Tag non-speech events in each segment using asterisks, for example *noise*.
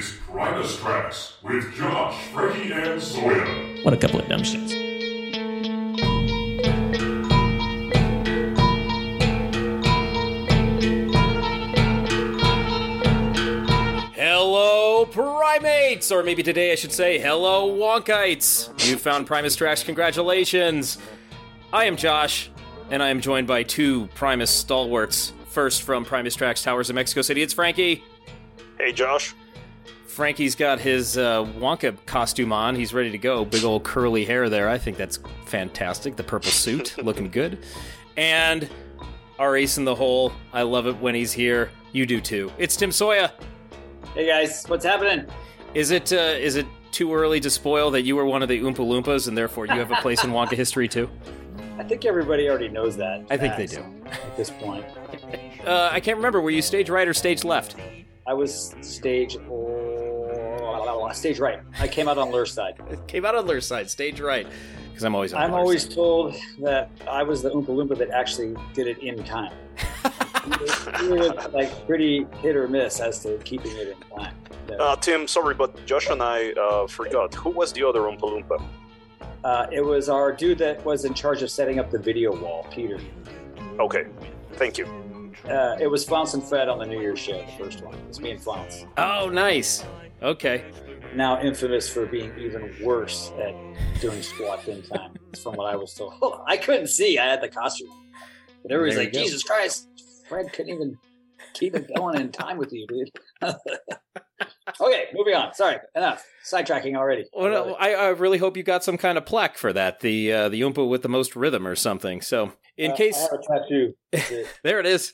is Primus Tracks with Josh, Frankie, and Sawyer. What a couple of dumb shits. Hello, primates! Or maybe today I should say, hello, wonkites! You found Primus Tracks, congratulations! I am Josh, and I am joined by two Primus stalwarts. First from Primus Tracks Towers of Mexico City, it's Frankie. Hey, Josh. Frankie's got his uh, Wonka costume on. He's ready to go. Big old curly hair there. I think that's fantastic. The purple suit, *laughs* looking good. And our ace in the hole. I love it when he's here. You do too. It's Tim Sawyer. Hey guys, what's happening? Is it uh, is it too early to spoil that you were one of the Oompa Loompas and therefore you have a place in Wonka history too? *laughs* I think everybody already knows that. I think they do. At this point, *laughs* Uh, I can't remember. Were you stage right or stage left? I was stage oh, stage right. I came out on Ler's side. *laughs* Came out on their side, stage right. Because I'm always on I'm always side. told that I was the Oompa Loompa that actually did it in time. *laughs* we were like pretty hit or miss as to keeping it in time. Uh, Tim, sorry, but Josh and I uh, forgot. Who was the other Oompa Loompa? Uh, it was our dude that was in charge of setting up the video wall, Peter. Okay, thank you. Uh, it was Flounce and Fred on the New Year's show, the first one. It was me and Flounce. Oh, nice. Okay. now infamous for being even worse at doing squat in time, from what I was told. Oh, *laughs* I couldn't see. I had the costume. But everybody's like. Jesus Christ, Fred couldn't even keep it going in time with you, dude. *laughs* okay, moving on. Sorry, enough. Sidetracking already. Well, I, I really hope you got some kind of plaque for that. The uh, the Oompa with the most rhythm or something. So, in Uh, case I have a tattoo. *laughs* There it is.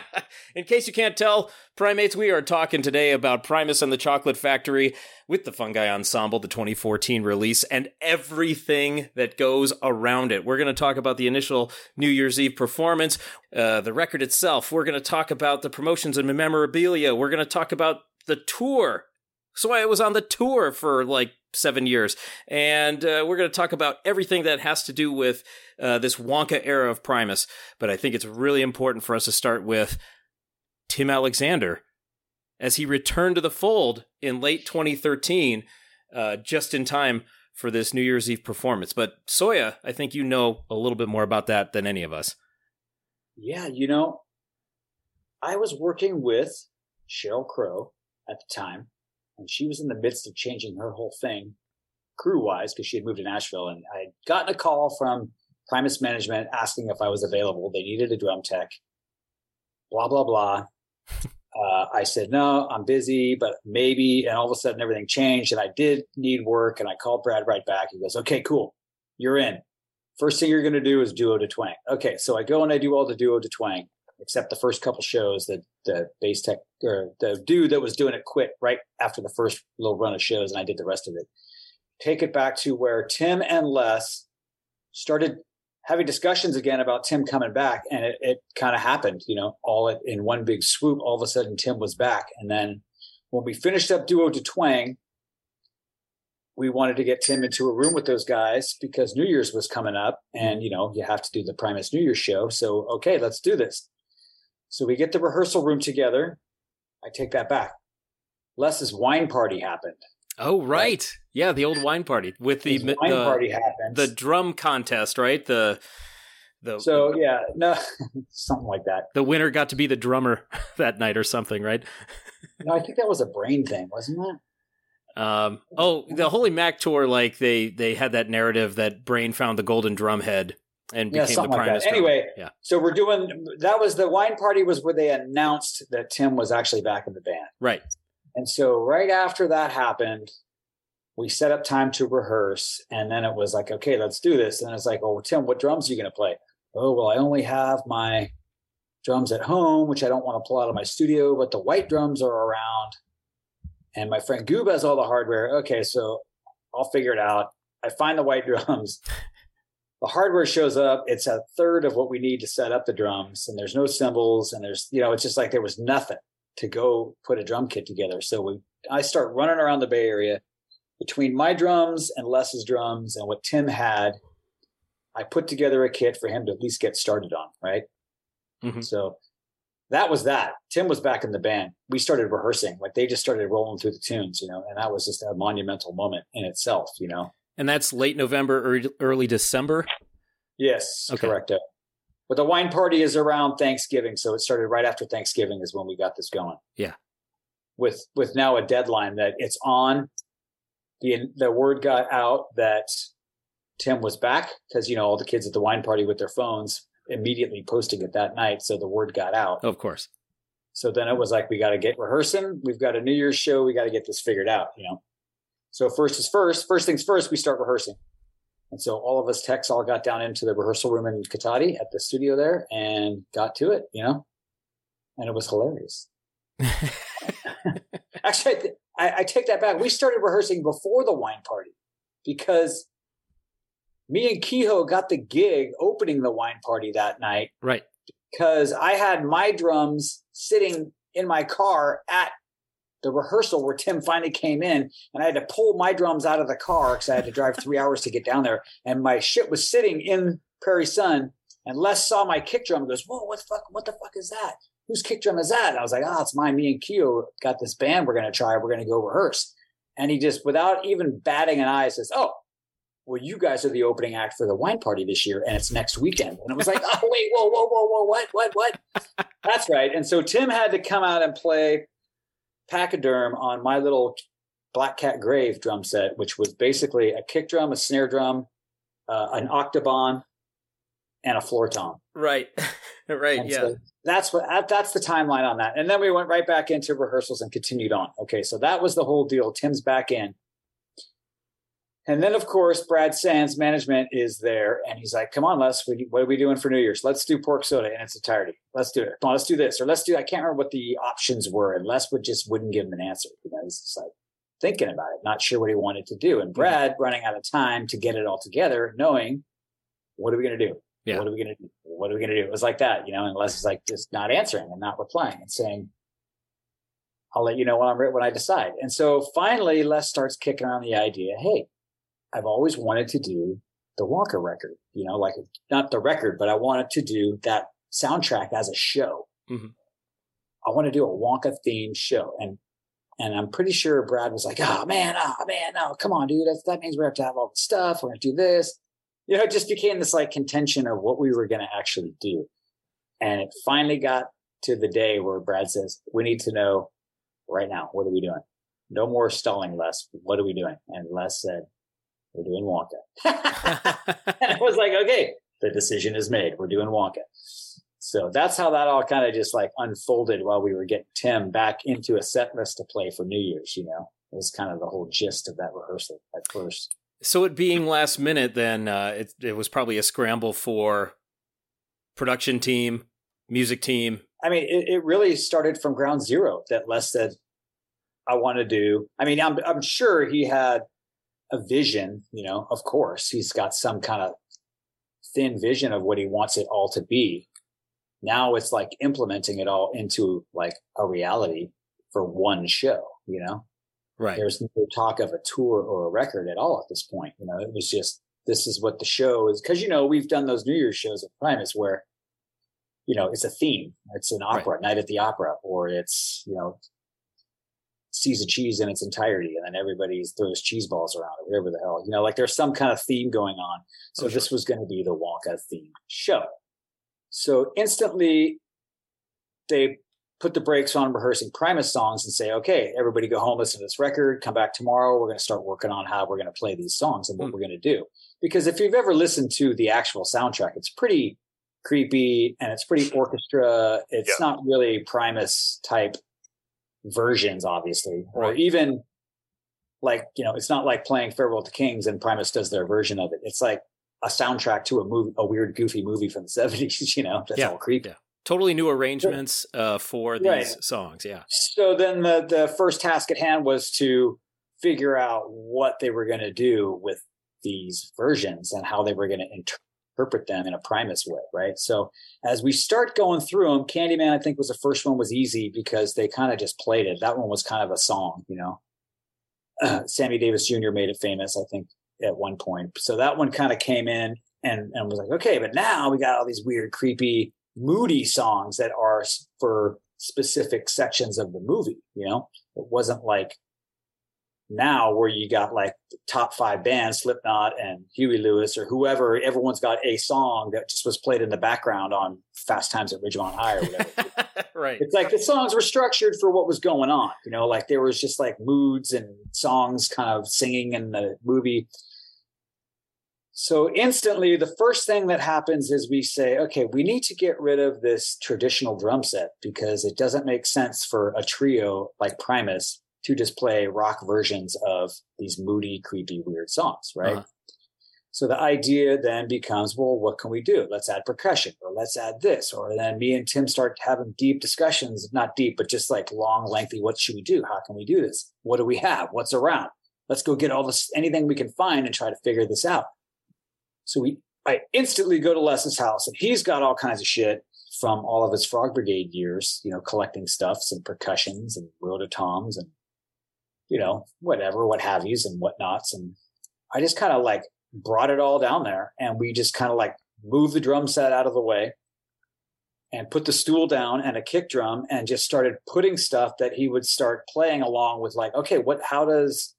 *laughs* in case you can't tell, primates, we are talking today about Primus and the Chocolate Factory with the Fungi Ensemble, the 2014 release, and everything that goes around it. We're going to talk about the initial New Year's Eve performance, uh, the record itself. We're going to talk about the promotions and memorabilia. We're going to talk about the tour. So I was on the tour for like seven years, and uh, we're going to talk about everything that has to do with uh, this Wonka era of Primus. But I think it's really important for us to start with Tim Alexander as he returned to the fold in late 2013, uh, just in time for this New Year's Eve performance. But Sawyer, I think you know a little bit more about that than any of us. yeah, you know, I was working with Sheryl Crow at the time, and she was in the midst of changing her whole thing crew wise because she had moved to Nashville. And I had gotten a call from Primus Management asking if I was available. They needed a drum tech, blah, blah, blah. *laughs* Uh, I said, no, I'm busy, but maybe. And all of a sudden, everything changed, and I did need work. And I called Brad right back. He goes, okay, cool. You're in. First thing you're going to do is Duo de Twang. Okay, so I go and I do all the Duo de Twang, except the first couple shows that the bass tech or the dude that was doing it quit right after the first little run of shows, and I did the rest of it. Take it back to where Tim and Les started having discussions again about Tim coming back, and it, it kind of happened, you know, all in- in one big swoop. All of a sudden, Tim was back, and then when we finished up Duo de Twang, we wanted to get Tim into a room with those guys because New Year's was coming up and you know you have to do the Primus New Year's show. So okay, let's do this. So we get the rehearsal room together. I take that back. Les's wine party happened. Oh, right. Yeah, the old wine party with the wine the, party happened. the drum contest, right? The the so yeah, no, *laughs* something like that. the winner got to be the drummer *laughs* that night or something, right? *laughs* No, I think that was a brain thing, wasn't it? Um, oh, the Holy Mac tour, like they they had that narrative that Brain found the golden drum head and Yeah, became the something like that. Anyway, yeah, so we're doing that was the wine party was where they announced that Tim was actually back in the band. right. And so right after that happened, we set up time to rehearse. And then it was like, okay, let's do this. And it's like, oh, Tim, what drums are you going to play? Oh, well, I only have my drums at home, which I don't want to pull out of my studio, but the white drums are around. And my friend Goob has all the hardware. Okay, so I'll figure it out. I find the white *laughs* drums. The hardware shows up. It's a third of what we need to set up the drums, and there's no cymbals, and there's you know, it's just like there was nothing to go put a drum kit together. So we, I start running around the Bay Area between my drums and Les's drums and what Tim had. I put together a kit for him to at least get started on, right? Mhm. So that was that. Tim was back in the band. We started rehearsing. Like they just started rolling through the tunes, you know, and that was just a monumental moment in itself, you know. And that's late November, early, early December. Yes, Okay. correct. But the wine party is around Thanksgiving, so it started right after Thanksgiving is when we got this going. Yeah. With with now a deadline that it's on. The the word got out that Tim was back because you know all the kids at the wine party with their phones immediately posting it that night, so the word got out. Of course. So then it was like, we got to get rehearsing. We've got a New Year's show. We got to get this figured out, you know? So first is first, first things first, we start rehearsing. And so all of us techs all got down into the rehearsal room in Cotati at the studio there and got to it, you know? And it was hilarious. *laughs* Actually, I, th- I, I take that back. We started rehearsing before the wine party because me and Kehoe got the gig opening the wine party that night right. because I had my drums sitting in my car at the rehearsal where Tim finally came in, and I had to pull my drums out of the car because I had to drive *laughs* three hours to get down there, and my shit was sitting in Prairie Sun. And Les saw my kick drum and goes, "Whoa, what the fuck? What the fuck is that? Whose kick drum is that?" And I was like, "Ah, it's mine. Me and Keo got this band. We're gonna try. We're gonna go rehearse." And he just, without even batting an eye, says, "Oh, well, you guys are the opening act for the wine party this year, and it's next weekend. And it was like, *laughs* oh, wait, whoa, whoa, whoa, whoa, what, what, what? *laughs* That's right. And so Tim had to come out and play Pachyderm on my little Black Cat Grave drum set, which was basically a kick drum, a snare drum, uh, an octoban, and a floor tom. Right. *laughs* right. And yeah. so that's what that's the timeline on that. And then we went right back into rehearsals and continued on. Okay, so that was the whole deal. Tim's back in. And then, of course, Brad Sands management is there, and he's like, "Come on, Les, what are we doing for New Year's? Let's do pork soda in its entirety. Let's do it. Come on, let's do this, or let's do." I can't remember what the options were, and Les would just wouldn't give him an answer. You know, he's just like thinking about it, not sure what he wanted to do. And mm-hmm. Brad running out of time to get it all together, knowing what are we going to do? Yeah. What are we going to do? What are we going to do? It was like that, you know, and Les is like just not answering and not replying and saying, I'll let you know when I'm when I decide. And so finally, Les starts kicking around the idea, hey, I've always wanted to do the Wonka record, you know, like not the record, but I wanted to do that soundtrack as a show. Mhm. I want to do a Wonka themed show. And and I'm pretty sure Brad was like, oh man, oh man, no, come on, dude. That, that means we have to have all the stuff. We're going to do this. You know, it just became this like contention of what we were going to actually do. And it finally got to the day where Brad says, we need to know right now, what are we doing? No more stalling, Les. What are we doing? And Les said, we're doing Wonka. *laughs* and I was like, okay, the decision is made. We're doing Wonka. So that's how that all kind of just like unfolded while we were getting Tim back into a set list to play for New Year's, you know. It was kind of the whole gist of that rehearsal at first. so it being last minute, then uh, it, it was probably a scramble for production team, music team. I mean, it, it really started from ground zero that Les said, I want to do. I mean, I'm, I'm sure he had a vision, you know, of course, he's got some kind of thin vision of what he wants it all to be. Now it's like implementing it all into like a reality for one show, you know? Right. There's no talk of a tour or a record at all at this point. You know, it was just this is what the show is because you know we've done those New Year's shows at Primus where you know it's a theme, it's an opera, night at the opera, or it's you know seas of cheese in its entirety, and then everybody throws cheese balls around or whatever the hell. You know, like there's some kind of theme going on. So Oh, this was going to be the Wonka themed show. So instantly they put the brakes on rehearsing Primus songs and say, okay, everybody go home, listen to this record, come back tomorrow. We're going to start working on how we're going to play these songs and what Hmm. we're going to do. Because if you've ever listened to the actual soundtrack, it's pretty creepy and it's pretty orchestra. It's Yeah. not really Primus type versions, obviously, or even like, you know, it's not like playing Farewell to Kings and Primus does their version of it. It's like a soundtrack to a movie, a weird, goofy movie from the *laughs* 70s, you know, that's Yeah. all creepy. Yeah. Totally new arrangements uh, for these Right. songs. Yeah. So then the the first task at hand was to figure out what they were going to do with these versions and how they were going to interpret them in a Primus way, right? So as we start going through them, Candyman I think was the first one was easy because they kind of just played it. That one was kind of a song, you know. Uh, *clears throat* Sammy Davis Jr. made it famous, I think, at one point. So that one kind of came in and and was like, okay, but now we got all these weird, creepy moody songs that are for specific sections of the movie. You know, it wasn't like now where you got like top five bands, Slipknot and Huey Lewis or whoever, everyone's got a song that just was played in the background on Fast Times at Ridgemont High or whatever. *laughs* right. It's like the songs were structured for what was going on, you know, like there was just like moods and songs kind of singing in the movie. So instantly, the first thing that happens is we say, okay, we need to get rid of this traditional drum set because it doesn't make sense for a trio like Primus to just play rock versions of these moody, creepy, weird songs, right? Uh-huh. So the idea then becomes, well, what can we do? Let's add percussion or let's add this. Or then me and Tim start having deep discussions, not deep, but just like long, lengthy. What should we do? How can we do this? What do we have? What's around? Let's go get all this, anything we can find and try to figure this out. So we, I instantly go to Les's house and he's got all kinds of shit from all of his Frog Brigade years, you know, collecting stuffs and percussions and rototoms and, you know, whatever, what have yous and whatnots. And I just kind of like brought it all down there and we just kind of like moved the drum set out of the way and put the stool down and a kick drum and just started putting stuff that he would start playing along with like, okay, what, how does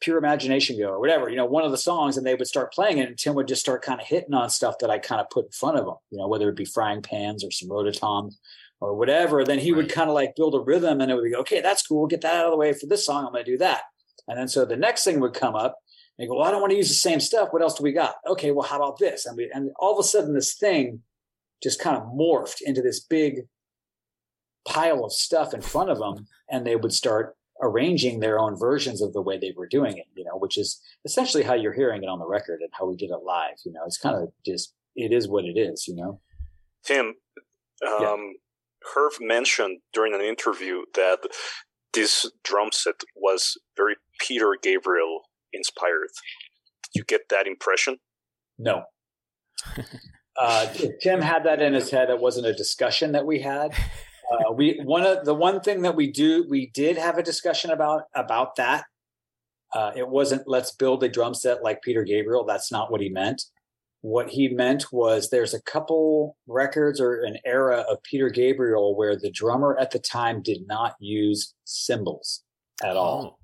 pure imagination go or whatever, you know, one of the songs and they would start playing it and Tim would just start kind of hitting on stuff that I kind of put in front of him, you know, whether it be frying pans or some rototoms or whatever. Then he right. would kind of like build a rhythm and it would be, okay, that's cool. Get that out of the way for this song. I'm going to do that. And then so the next thing would come up and you go, well, I don't want to use the same stuff. What else do we got? Okay, well, how about this? And, we, and all of a sudden this thing just kind of morphed into this big pile of stuff in front of them and they would start arranging their own versions of the way they were doing it, you know, which is essentially how you're hearing it on the record and how we did it live. You know, it's kind of just, it is what it is, you know. Tim, um, yeah. Herb mentioned during an interview that this drum set was very Peter Gabriel inspired. Did you get that impression? No. *laughs* uh, Tim had that in his head. It wasn't a discussion that we had. Uh, we one of the one thing that we do we did have a discussion about about that. Uh, it wasn't let's build a drum set like Peter Gabriel. That's not what he meant. What he meant was there's a couple records or an era of Peter Gabriel where the drummer at the time did not use cymbals at oh. all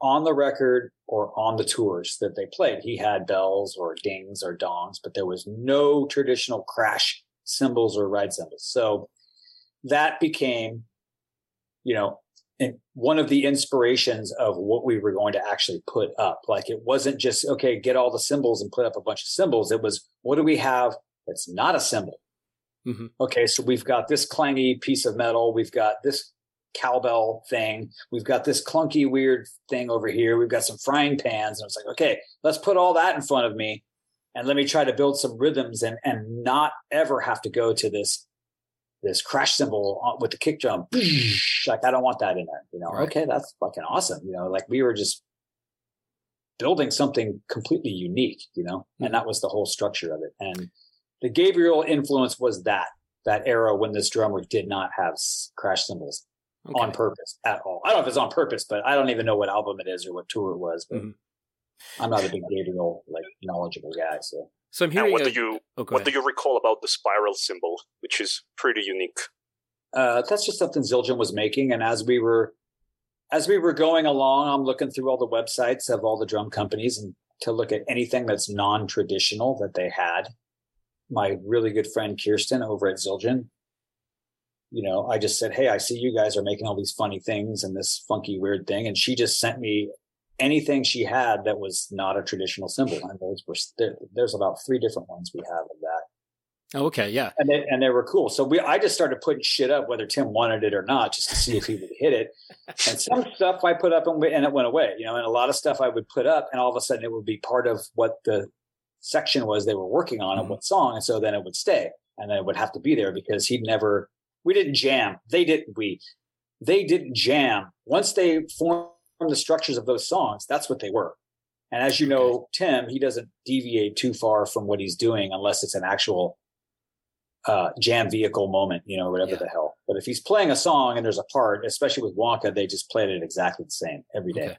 on the record or on the tours that they played. He had bells or dings or dongs, but there was no traditional crash cymbals or ride cymbals. So that became, you know, one of the inspirations of what we were going to actually put up. Like it wasn't just, okay, get all the cymbals and put up a bunch of cymbals. It was, what do we have that's not a cymbal? Mm-hmm. Okay, so we've got this clangy piece of metal. We've got this cowbell thing. We've got this clunky, weird thing over here. We've got some frying pans. And it's like, okay, let's put all that in front of me and let me try to build some rhythms and, and not ever have to go to this this crash cymbal with the kick drum. Like, I don't want that in there. You know, right. okay, that's fucking awesome. You know, like we were just building something completely unique, you know, mm-hmm. and that was the whole structure of it. And the Gabriel influence was that, that era when this drummer did not have crash cymbals okay. on purpose at all. I don't know if it's on purpose, but I don't even know what album it is or what tour it was, but mm-hmm. I'm not a big Gabriel, like knowledgeable guy. So so I'm hearing. what a, do you oh, what ahead. do you recall about the spiral cymbal, which is pretty unique? Uh, that's just something Zildjian was making, and as we were as we were going along, I'm looking through all the websites of all the drum companies and to look at anything that's non-traditional that they had. My really good friend Kirsten over at Zildjian, you know, I just said, "Hey, I see you guys are making all these funny things and this funky weird thing," and she just sent me anything she had that was not a traditional cymbal. And those were there, there's about three different ones we have of that. Oh, okay, yeah, and they, and they were cool. So we I just started putting shit up whether Tim wanted it or not, just to see if he would hit it. *laughs* And some stuff I put up and, and it went away, you know. And a lot of stuff I would put up, and all of a sudden it would be part of what the section was they were working on mm-hmm. and what song, and so then it would stay, and then it would have to be there because he'd never. We didn't jam. They didn't. We. They didn't jam. Once they formed the structures of those songs, that's what they were. And as you know, Tim, he doesn't deviate too far from what he's doing unless it's an actual uh, jam vehicle moment, you know, whatever yeah. the hell. But if he's playing a song and there's a part, especially with Wonka, they just played it exactly the same every day. Okay.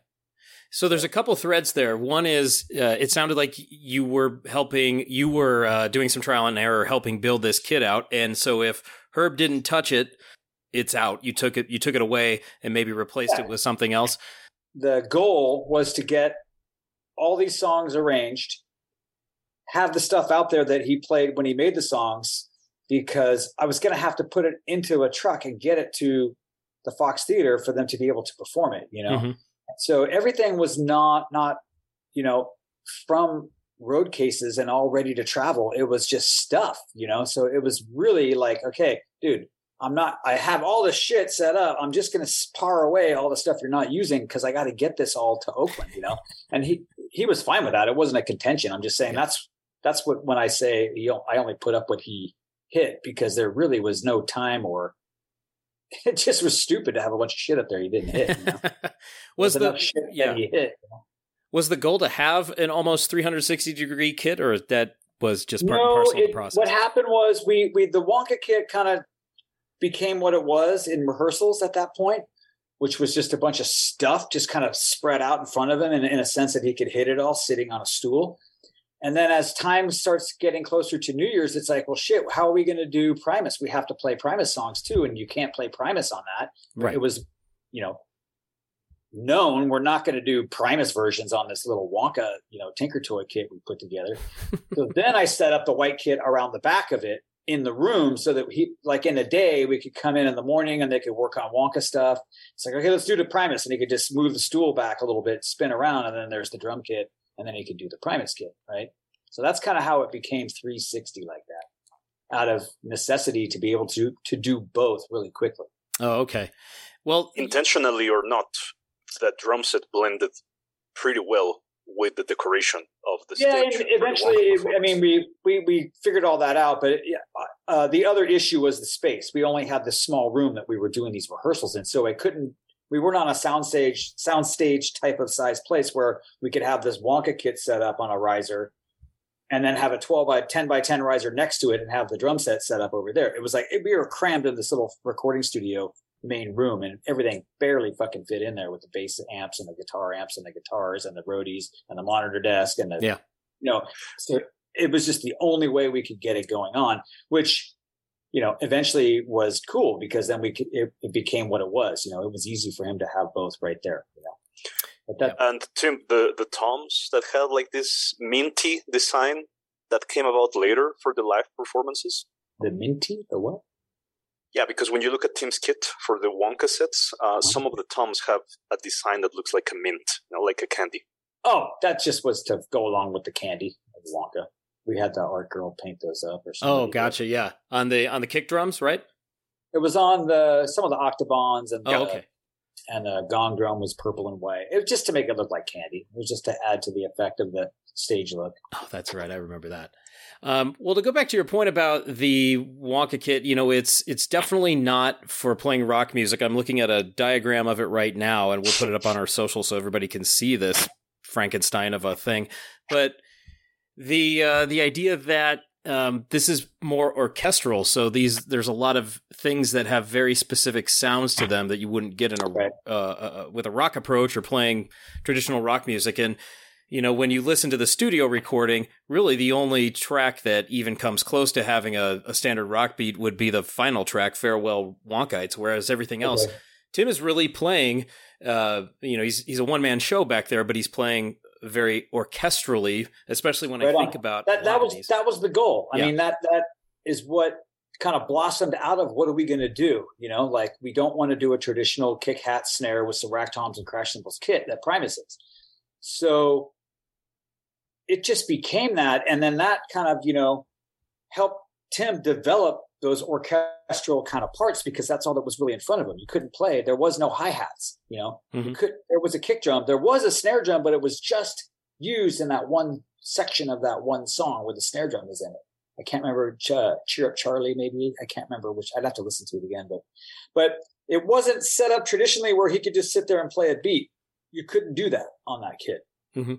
So there's a couple threads there. One is uh, it sounded like you were helping, you were uh, doing some trial and error, helping build this kit out. And so if Herb didn't touch it, it's out. You took it, you took it away, and maybe replaced yeah. it with something else. The goal was to get all these songs arranged, have the stuff out there that he played when he made the songs, because I was going to have to put it into a truck and get it to the Fox Theater for them to be able to perform it. You know. Mm-hmm so everything was not not you know from road cases and all ready to travel. It was just stuff, you know. So it was really like, okay, dude, I'm not. I have all this shit set up. I'm just going to spar away all the stuff you're not using because I got to get this all to Oakland, you know. And he he was fine with that. It wasn't a contention. I'm just saying that's that's what when I say you know, I only put up what he hit because there really was no time or *laughs* it just was stupid to have a bunch of shit up there he didn't hit. You know? *laughs* was the yeah. hit, you know? Was the goal to have an almost 360 degree kit, or that was just part no, and parcel it, of the process? What happened was we we the Wonka kit kind of became what it was in rehearsals at that point, which was just a bunch of stuff just kind of spread out in front of him, and in a sense that he could hit it all sitting on a stool. And then as time starts getting closer to New Year's, it's like, well, shit, how are we going to do Primus? We have to play Primus songs too, and you can't play Primus on that. Right. It was, you know, known we're not going to do Primus versions on this little Wonka, you know, Tinker Toy kit we put together. *laughs* so then I set up the white kit around the back of it in the room so that he, like in a day, we could come in in the morning and they could work on Wonka stuff. It's like, okay, let's do the Primus, and he could just move the stool back a little bit, spin around, and then there's the drum kit and then he could do the Primus kit, right? So that's kind of how it became 360 like that, out of necessity to be able to to do both really quickly. Oh, okay. Well, intentionally or not, that drum set blended pretty well with the decoration of the yeah, stage. Yeah, eventually, I mean, we we we figured all that out, but yeah, uh, the other issue was the space. We only had this small room that we were doing these rehearsals in, so I couldn't we weren't on a soundstage soundstage type of size place where we could have this Wonka kit set up on a riser and then have a 12 by 10 by 10 riser next to it and have the drum set set up over there. It was like we were crammed in this little recording studio main room and everything barely fucking fit in there with the bass amps and the guitar amps and the guitars and the roadies and the monitor desk and the yeah you know so it was just the only way we could get it going on which you know, eventually was cool because then we could, it, it, became what it was. You know, it was easy for him to have both right there. You know, that, and Tim, the the toms that had like this minty design that came about later for the live performances. The minty, the what? Yeah, because when you look at Tim's kit for the Wonka sets, uh, uh-huh. some of the toms have a design that looks like a mint, you know, like a candy. Oh, that just was to go along with the candy of Wonka we had the art girl paint those up or something. Oh, gotcha. Did. Yeah, on the on the kick drums, right? It was on the some of the octobans and oh, the, okay. And the gong drum was purple and white. It was just to make it look like candy. It was just to add to the effect of the stage look. Oh, that's right. I remember that. Um, well, to go back to your point about the Wonka kit, you know, it's it's definitely not for playing rock music. I'm looking at a diagram of it right now, and we'll put it up on our social so everybody can see this Frankenstein of a thing. But the uh, the idea that um, this is more orchestral, so these there's a lot of things that have very specific sounds to them that you wouldn't get in a uh, uh, uh, with a rock approach or playing traditional rock music. And you know, when you listen to the studio recording, really the only track that even comes close to having a, a standard rock beat would be the final track, "Farewell Wonkites," whereas everything else, okay. Tim is really playing. Uh, you know, he's he's a one man show back there, but he's playing very orchestrally, especially when right I think on. about that. That was that was the goal. I yeah. mean that that is what kind of blossomed out of what are we going to do? You know, like we don't want to do a traditional kick hat snare with some rack toms and crash cymbals kit that Primus is. So it just became that, and then that kind of you know helped Tim develop those orchestral kind of parts because that's all that was really in front of him. You couldn't play. There was no hi hats. You know, mm-hmm. you could. There was a kick drum. There was a snare drum, but it was just used in that one section of that one song where the snare drum was in it. I can't remember. Ch- Cheer up, Charlie. Maybe I can't remember which. I'd have to listen to it again. But, but it wasn't set up traditionally where he could just sit there and play a beat. You couldn't do that on that kit. Mm-hmm.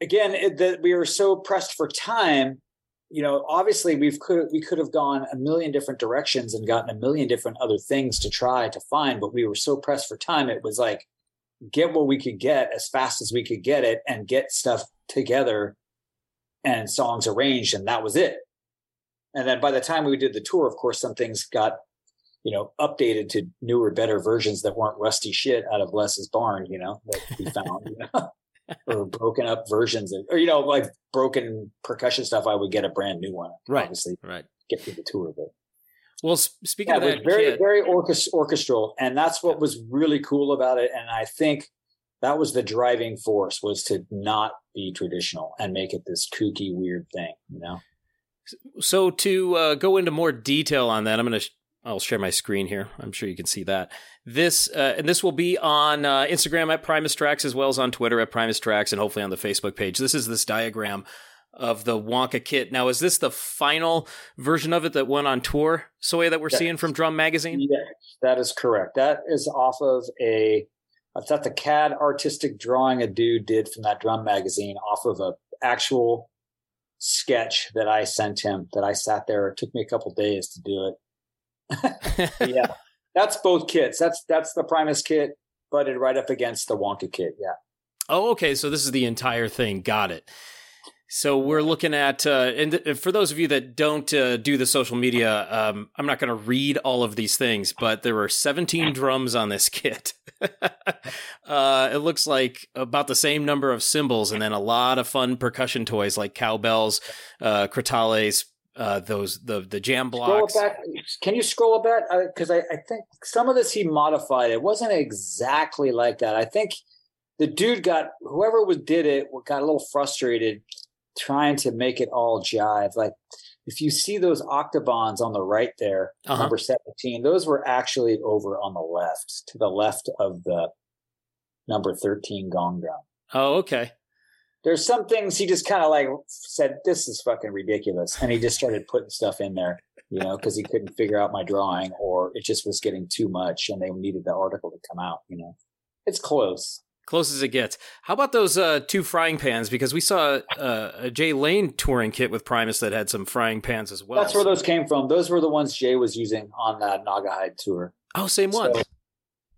Again, that we were so pressed for time you know, obviously we've could we could have gone a million different directions and gotten a million different other things to try to find, but we were so pressed for time. It was like, get what we could get as fast as we could get it and get stuff together and songs arranged and that was it and then by the time we did the tour of course some things got you know updated to newer better versions that weren't rusty shit out of les's barn you know that we found you know *laughs* *laughs* or broken up versions of, or you know like broken percussion stuff i would get a brand new one right. obviously. Right. Get through the tour of it. well speaking yeah, of that very kid, very orchest- orchestral and that's what was really cool about it and i think that was the driving force was to not be traditional and make it this kooky weird thing you know? So to uh, go into more detail on that i'm going to i'll share my screen here. I'm sure you can see that. This uh, and this will be on uh, instagram at primus tracks as well as on twitter at primus tracks and hopefully on the facebook page. This is this diagram of the wonka kit. Now is this the final version of it that went on tour Sawyer that we're Yes. seeing from drum magazine? Yes that is correct. That is off of a that's the cad artistic drawing a dude did from that drum magazine off of a actual sketch that i sent him that i sat there. It took me a couple days to do it *laughs* yeah that's both kits that's that's the primus kit butted right up against the wonka kit yeah Oh, okay. So this is the entire thing. Got it. So we're looking at, uh, and th- for those of you that don't uh, do the social media, um, I'm not going to read all of these things, but there were 17 drums on this *laughs* kit. *laughs* uh, it looks like about the same number of cymbals, and then a lot of fun percussion toys like cowbells, uh, uh, those the the jam blocks. back can you scroll back because I, I think some of this he modified it wasn't exactly like that i think the dude got whoever was did it got a little frustrated trying to make it all jive like if you see those octobans on the right there Uh-huh. number 17 those were actually over on the left to the left of the number 13 gong drum Oh, okay. There's some things he just kind of like said this is fucking ridiculous and he just started putting stuff in there you know because he couldn't figure out my drawing or it just was getting too much and they needed the article to come out you know it's close Close as it gets. How about those uh, two frying pans? Because we saw uh, a Jay Lane touring kit with Primus that had some frying pans as well. that's where those came from those were the ones jay was using on that Naugahyde tour Oh, same one. So-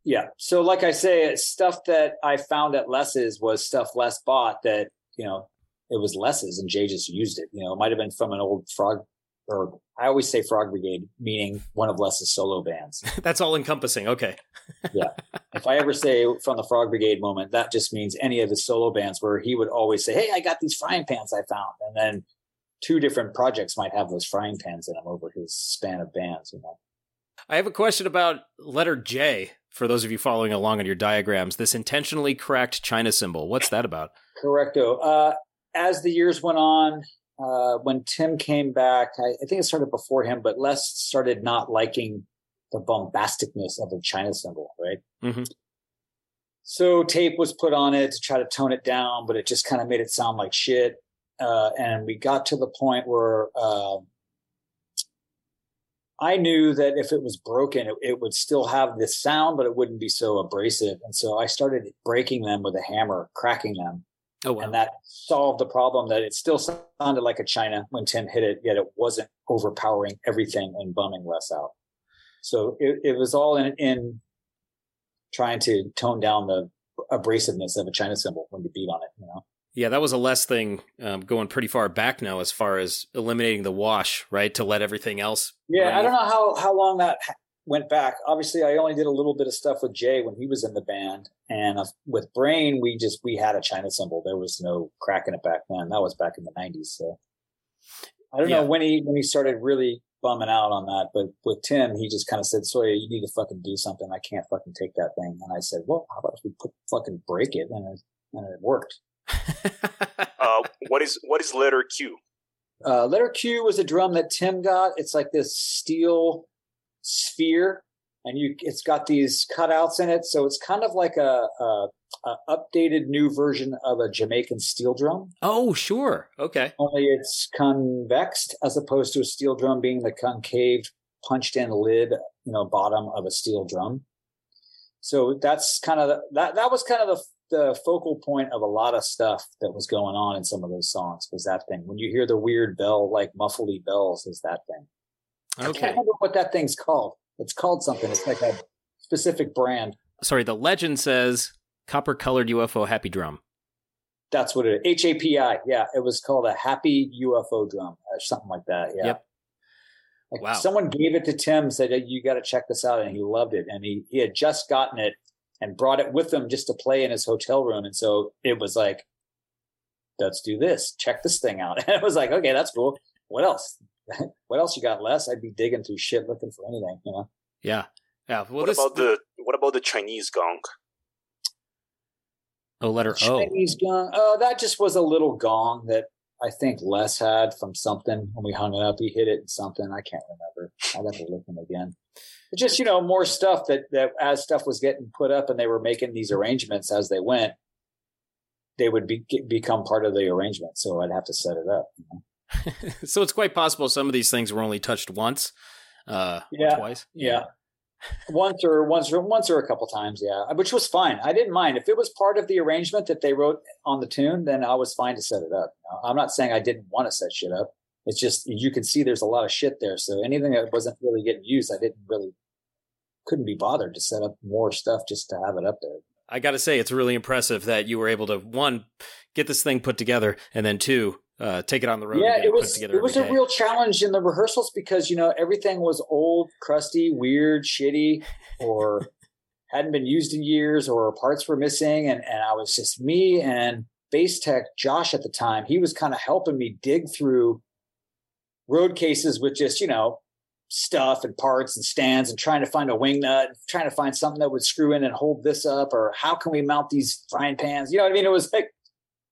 yeah so like i say stuff that i found at les's was stuff les bought that you know it was les's and jay just used it you know it might have been from an old frog or i always say frog brigade meaning one of les's solo bands *laughs* That's all encompassing. Okay. *laughs* Yeah. If I ever say from the Frog Brigade moment, that just means any of his solo bands where he would always say, Hey, I got these frying pans I found. And then two different projects might have those frying pans in them over his span of bands, you know. I have a question about letter J for those of you following along on your diagrams. This intentionally cracked China cymbal. What's that about? Correcto. Uh, as the years went on, uh, when Tim came back, I, I think it started before him, but Les started not liking the bombasticness of the China cymbal, right? Mhm. So tape was put on it to try to tone it down, but it just kind of made it sound like shit. Uh, and we got to the point where uh, I knew that if it was broken, it, it would still have this sound, but it wouldn't be so abrasive. And so I started breaking them with a hammer, cracking them Oh, wow. and that solved the problem that it still sounded like a China when Tim hit it, yet it wasn't overpowering everything and bumming Les out. So it, it was all in, in trying to tone down the abrasiveness of a China cymbal when you beat on it, you know? yeah, that was a Les thing um, going pretty far back now as far as eliminating the wash, right? To let everything else. Yeah, I don't know how, how long that ha- went back. Obviously, I only did a little bit of stuff with Jay when he was in the band, and uh, with Brain, we just we had a China cymbal. There was no cracking it back then. That was back in the '90s. So I don't Yeah. know when he when he started really bumming out on that, but with Tim, he just kind of said, "Sawyer, you need to fucking do something. I can't fucking take that thing." And I said, "Well, how about if we put fucking break it?" And it, and it worked. *laughs* Uh, what is what is letter Q? Uh, letter Q was a drum that Tim got. It's like this steel sphere, and you it's got these cutouts in it, so it's kind of like a, a, a updated new version of a Jamaican steel drum. oh, sure. Okay. Only it's convexed as opposed to a steel drum being the concave, punched in lid, you know, bottom of a steel drum. So that's kind of the, that. That was kind of the the focal point of a lot of stuff that was going on in some of those songs. Was that thing when you hear the weird bell, like muffly bells, is that thing? I can't remember what that thing's called. It's called something. It's like a specific brand. Sorry, the legend says Copper colored UFO happy drum. That's what it H A P I. Yeah, it was called a happy UFO drum or something like that. Yeah. Yep. Like Wow. Someone gave it to Tim, said, "Hey, "You got to check this out," and he loved it. And he he had just gotten it and brought it with him just to play in his hotel room. And so it was like, "Let's do this. Check this thing out." *laughs* And it was like, "Okay, that's cool. What else? *laughs* what else you got, Les? I'd be digging through shit looking for anything, you know." Yeah. Yeah. Well, what this, about the what about the Chinese gong? oh, letter O. Chinese gong. Oh, that just was a little gong that I think Les had from something when we hung it up. He hit it in something. I can't remember. I'll have to look him again. It's just you know more stuff that that as stuff was getting put up and they were making these arrangements as they went, they would be get, become part of the arrangement. So I'd have to set it up. you know? *laughs* so it's quite possible some of these things were only touched once, uh, Yeah. twice. Yeah. once or once or once or a couple times, yeah, which was fine. I didn't mind if it was part of the arrangement that they wrote on the tune. Then I was fine to set it up. I'm not saying I didn't want to set shit up. It's just you can see there's a lot of shit there. So anything that wasn't really getting used, I didn't really couldn't be bothered to set up more stuff just to have it up there. I got to say, it's really impressive that you were able to one get this thing put together, and then two uh, take it on the road. yeah, it was together it was a day. real challenge in the rehearsals because you know everything was old, crusty, weird, shitty, or *laughs* hadn't been used in years, or parts were missing, and and I was just me and bass tech Josh at the time. He was kind of helping me dig through road cases with just you know stuff and parts and stands and trying to find a wing nut, trying to find something that would screw in and hold this up, or how can we mount these frying pans? You know what I mean? It was like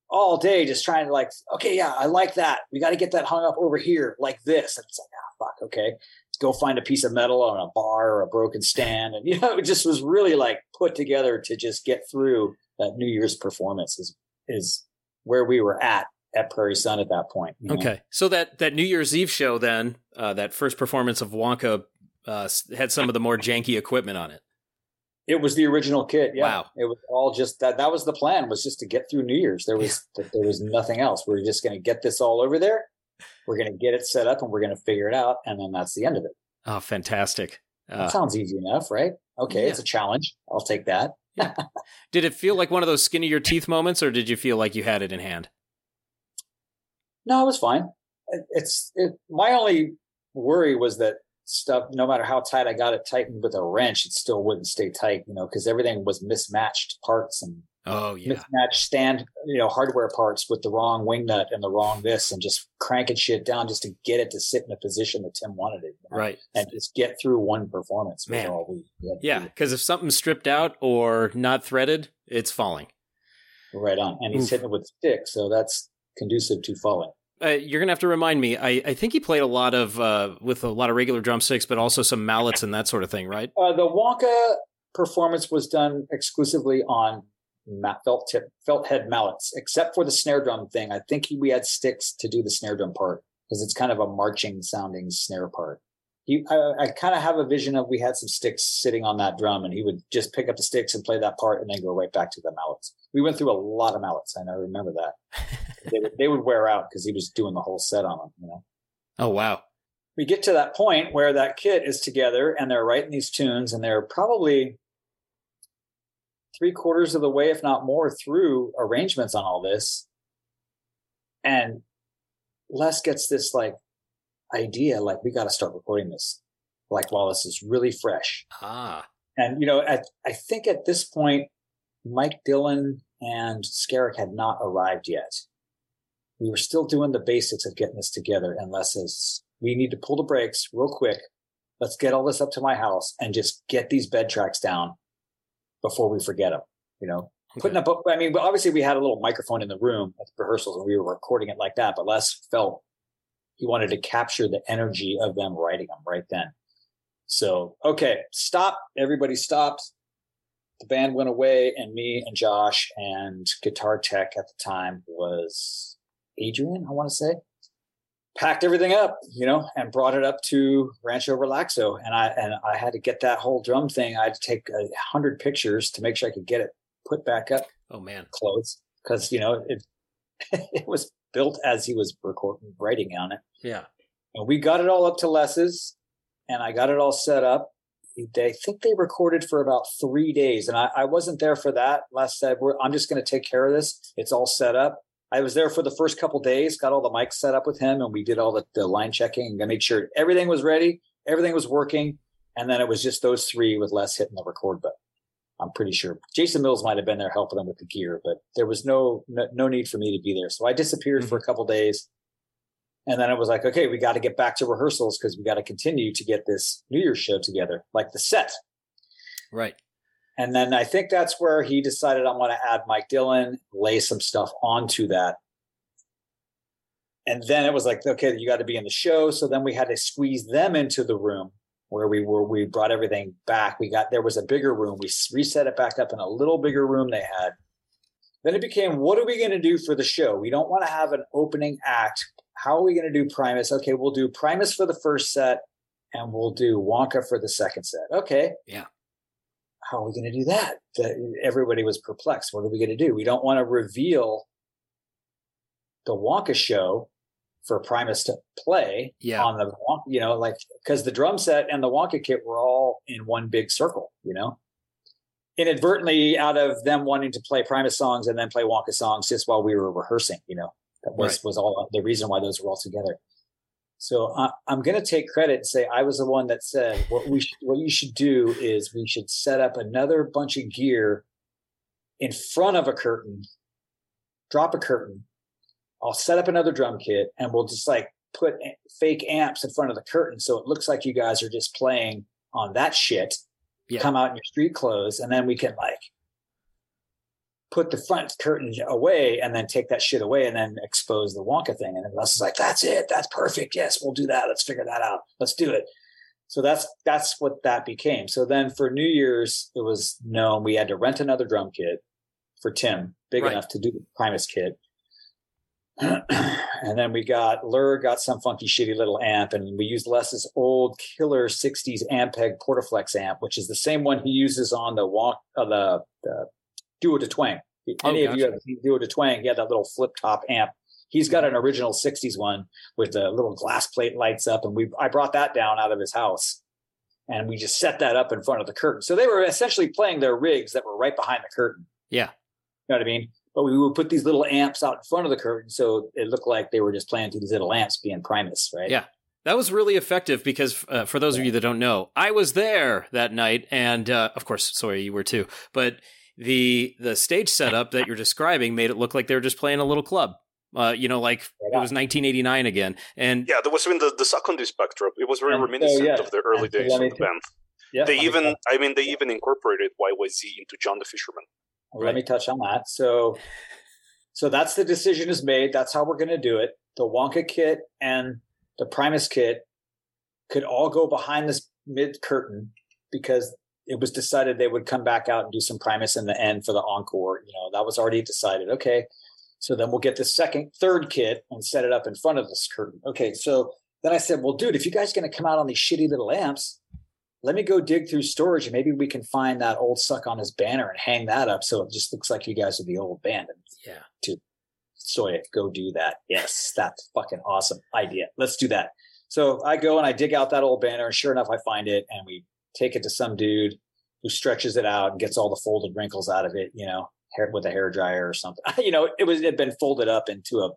all day just trying to like, okay, yeah, I like that. We got to get that hung up over here like this. And it's like, ah, fuck, okay. Let's go find a piece of metal on a bar or a broken stand. And, *laughs* you know, it just was really like put together to just get through that New Year's performance is, is where we were at at Prairie Sun at that point. you know? Okay, so that that New Year's Eve show, then uh, that first performance of Wonka uh, had some of the more janky equipment on it. It was the original kit. Yeah. Wow. It was all just that. That was the plan was just to get through New Year's. There was, there was nothing else. We are just going to get this all over there. We're going to get it set up and we're going to figure it out. And then that's the end of it. Oh, fantastic! That Uh, sounds easy enough, right? Okay. Yeah. It's a challenge. I'll take that. *laughs* did it feel like one of those skin of your teeth moments, or did you feel like you had it in hand? No, it was fine. It, it's it, my only worry was that stuff, no matter how tight I got it tightened with a wrench, it still wouldn't stay tight, you know, because everything was mismatched parts and Oh yeah, mismatched stand, you know, hardware parts with the wrong wing nut and the wrong this and just cranking shit down just to get it to sit in a position that Tim wanted it. you know, right. And just get through one performance. Man. all we Yeah, because if something's stripped out or not threaded, it's falling. Right on. And he's Oof. hitting it with a stick, so that's conducive to falling. Uh, you're gonna have to remind me. I, I think he played a lot of uh, with a lot of regular drumsticks, but also some mallets and that sort of thing, right? Uh, the Wonka performance was done exclusively on felt tip, felt head mallets, except for the snare drum thing. I think he, we had sticks to do the snare drum part because it's kind of a marching sounding snare part. He, I, I kind of have a vision of we had some sticks sitting on that drum, and he would just pick up the sticks and play that part, and then go right back to the mallets. We went through a lot of mallets, and I remember that *laughs* they would they would wear out because he was doing the whole set on them. You know Oh wow. we get to that point where that kit is together and they're writing these tunes and they're probably three quarters of the way, if not more, through arrangements on all this. And Les gets this like idea, like we got to start recording this, like while this is really fresh. Ah, And you know, at, I think at this point, Mike Dillon and Scarrick had not arrived yet. We were still doing the basics of getting this together, and Les says, "We need to pull the brakes real quick. Let's get all this up to my house and just get these bed tracks down before we forget them." You know, putting up. I mean, obviously we had a little microphone in the room at the rehearsals, and we were recording it like that. But Les felt he wanted to capture the energy of them writing them right then. So, okay, stop. Everybody stopped. The band went away, and me and Josh and guitar tech at the time was Adrian, I want to say, packed everything up, you know, and brought it up to Rancho Relaxo. And I and I had to get that whole drum thing. I had to take a hundred pictures to make sure I could get it put back up oh man. clothes because you know it *laughs* it was built as he was recording writing on it. Yeah. And we got it all up to Les's and I got it all set up. They think they recorded for about three days, and I, I wasn't there for that. Last said, I'm just going to take care of this. It's all set up. I was there for the first couple days, got all the mics set up with him, and we did all the, the line checking and made sure everything was ready, everything was working, and then it was just those three with Les hitting the record button. I'm pretty sure Jason Mills might have been there helping them with the gear, but there was no no, no need for me to be there. So I disappeared mm-hmm. for a couple days, and then it was like, okay, we got to get back to rehearsals because we got to continue to get this New Year's show together, like the set. Right. And then I think that's where he decided I want to add Mike Dillon, lay some stuff onto that. And then it was like, okay, you got to be in the show. So then we had to squeeze them into the room where we were. We brought everything back. We got there was a bigger room. We reset it back up in a little bigger room they had. Then it became, what are we going to do for the show? We don't want to have an opening act. How are we going to do Primus? Okay, we'll do Primus for the first set, and we'll do Wonka for the second set. Okay. Yeah how are we going to do that? Everybody was perplexed. What are we going to do? We don't want to reveal the Wonka show for Primus to play yeah. on the, you know, like, because the drum set and the Wonka kit were all in one big circle, you know? Inadvertently, out of them wanting to play Primus songs and then play Wonka songs just while we were rehearsing, you know, that was, right. was all the reason why those were all together. So I, am going to take credit and say I was the one that said what we sh- what you should do is we should set up another bunch of gear in front of a curtain, drop a curtain. I'll set up another drum kit and we'll just like put fake amps in front of the curtain so it looks like you guys are just playing on that shit. Yeah. Come out in your street clothes and then we can like put the front curtain away and then take that shit away and then expose the Wonka thing. And Les is like, that's it. That's perfect. Yes, we'll do that. Let's figure that out. Let's do it. So that's that's what that became. So then for New Year's, it was known we had to rent another drum kit for Tim, big right. enough to do the Primus kit. *clears throat* and then we got Ler got some funky shitty little amp, and we used Les's old killer '60s Ampeg Portaflex amp, which is the same one he uses on the walk uh, the, the Duo de Twang. Oh, Any gotcha. of you have seen Duo de Twang? He had that little flip top amp. He's got an original '60s one with the little glass plate lights up, and we I brought that down out of his house, and we just set that up in front of the curtain. So they were essentially playing their rigs that were right behind the curtain. Yeah, you know what I mean. But we would put these little amps out in front of the curtain, so it looked like they were just playing through these little amps, being Primus, right? Yeah. That was really effective because, uh, for those of you that don't know, I was there that night, and uh, of course, sorry, you were too. But the the stage setup that you're describing made it look like they were just playing a little club. Uh, you know, like it was 1989 again, and yeah, there was even the the secondary backdrop. It was very and, reminiscent oh, yeah. of the early days of the band. Yeah, they even, I mean, they even incorporated YYZ into John the Fisherman. Right. Let me touch on that. So, so that's the decision is made. That's how we're going to do it. The Wonka kit and the Primus kit could all go behind this mid curtain because it was decided they would come back out and do some Primus in the end for the encore. You know, that was already decided. Okay. So then we'll get the second, third kit and set it up in front of this curtain. Okay. So then I said, well, dude, if you guys are going to come out on these shitty little amps, let me go dig through storage and maybe we can find that old Suck on This banner and hang that up so it just looks like you guys are the old band. And yeah. To Sawyer, go do that. Yes, that's fucking awesome idea. Let's do that. So I go and I dig out that old banner, and sure enough, I find it, and we take it to some dude who stretches it out and gets all the folded wrinkles out of it, you know, hair, with a hair dryer or something. *laughs* you know, it was it had been folded up into a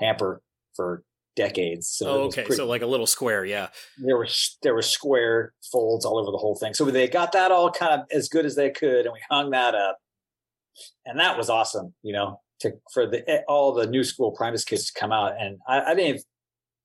hamper for decades. So oh, okay, pretty, so like a little square, yeah. There were there were square folds all over the whole thing. So they got that all kind of as good as they could, and we hung that up, and that was awesome. You know, to for the eh, all the new school Primus kids to come out, and I, I think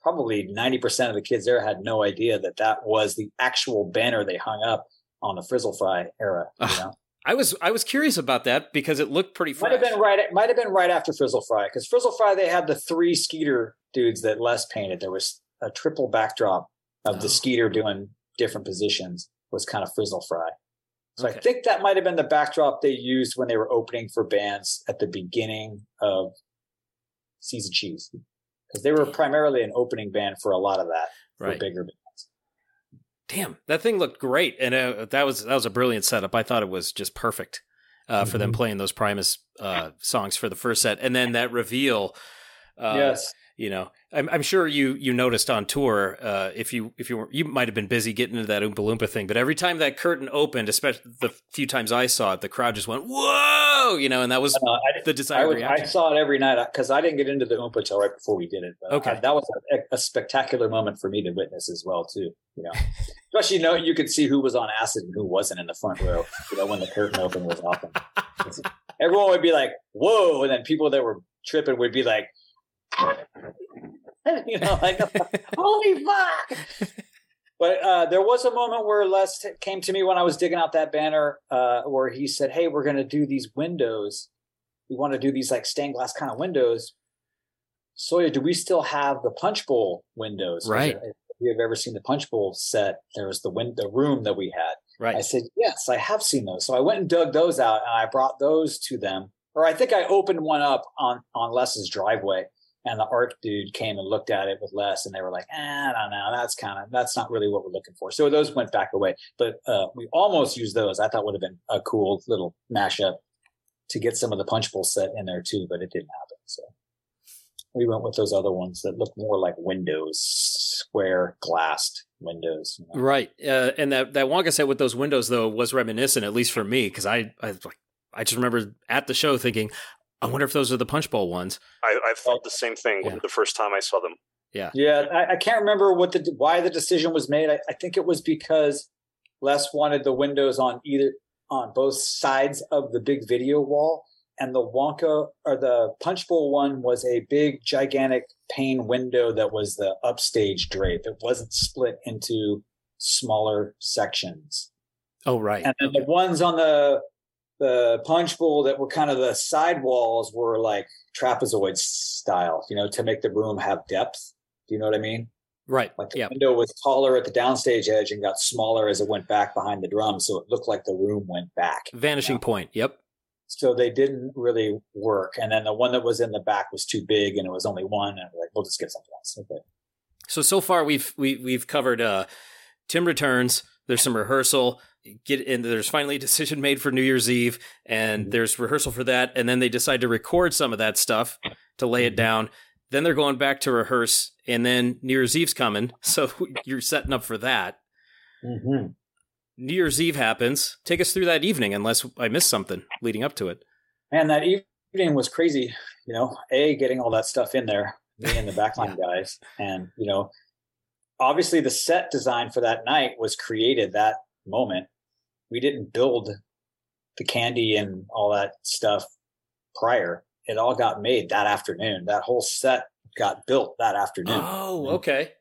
probably ninety percent of the kids there had no idea that that was the actual banner they hung up on the Frizzle Fry era. You know? I was I was curious about that because it looked pretty. Fresh. Might have been right. It might have been right after Frizzle Fry because Frizzle Fry they had the three Skeeter dudes that Les painted. There was a triple backdrop of oh. the Skeeter doing different positions. Was kind of Frizzle Fry. So okay. I think that might have been the backdrop they used when they were opening for bands at the beginning of Seas of Cheese because they were primarily an opening band for a lot of that for right. bigger bands damn, that thing looked great, and uh, that was that was a brilliant setup. I thought it was just perfect uh, mm-hmm. for them mm-hmm. playing those Primus uh, songs for the first set, and then that reveal. Uh, yes. You know, I'm, I'm sure you you noticed on tour uh, if you if you were you might have been busy getting into that Oompa Loompa thing, but every time that curtain opened, especially the few times I saw it, the crowd just went whoa, you know, and that was Uh, I, the I, desired would, I saw it every night because I didn't get into the Oompa till right before we did it. But Okay. I- that was a, a spectacular moment for me to witness as well, too. You know, *laughs* especially you know you could see who was on acid and who wasn't in the front row. You know, when the curtain opened was awesome. *laughs* Everyone would be like, "Whoa!" and then people that were tripping would be like, *laughs* "You know, like, holy fuck!" *laughs* But uh, there was a moment where Les t- came to me when I was digging out that banner, uh, where he said, "Hey, we're going to do these windows. We want to do these like stained glass kind of windows. Sawyer, do we still have the punch bowl windows? Right. If you have ever seen the punch bowl set, there was the win- the room that we had. Right. I said, yes, I have seen those. So I went and dug those out and I brought those to them. Or I think I opened one up on, on Les's driveway and the art dude came and looked at it with Les and they were like, eh, I don't know. That's kind of, that's not really what we're looking for. So those went back away, but, uh, we almost used those. I thought would have been a cool little mashup to get some of the punch bowl set in there too, but it didn't happen. So we went with those other ones that look more like windows, square glassed windows. you know. Right. Uh, and that, that Wonka set with those windows, though, was reminiscent, at least for me, because I, I, like, I just remember at the show thinking, I wonder if those are the Punch Bowl ones. I, I thought the same thing Yeah. the first time I saw them. Yeah, I, I can't remember what the why the decision was made. I, I think it was because Les wanted the windows on either on both sides of the big video wall, and the Wonka or the Punch Bowl one was a big, gigantic pane window that was the upstage drape. It wasn't split into smaller sections. Oh, right. And then the ones on the the punch bowl that were kind of the side walls were like trapezoid style, you know, to make the room have depth. Do you know what I mean? right. Like the Yeah. window was taller at the downstage edge and got smaller as it went back behind the drum, so it looked like the room went back. Vanishing Yeah. point. Yep. So they didn't really work. And then the one that was in the back was too big, and it was only one. And we're like, we'll just get something else. Okay. So so far we've we, we've covered uh Tim returns. There's some rehearsal. Get in. There's finally a decision made for New Year's Eve, and Mhm. there's rehearsal for that. And then they decide to record some of that stuff to lay it Mhm. down. Then they're going back to rehearse, and then New Year's Eve's coming, *laughs* so you're setting up for that. Mm-hmm. New Year's Eve happens. Take us through that evening, unless I missed something leading up to it. Man, that evening was crazy. You know, a getting all that stuff in there, me and the backline *laughs* guys, and you know, obviously the set design for that night was created that moment. We didn't build the candy and all that stuff prior. It all got made that afternoon. That whole set got built that afternoon. Oh, mm-hmm. okay.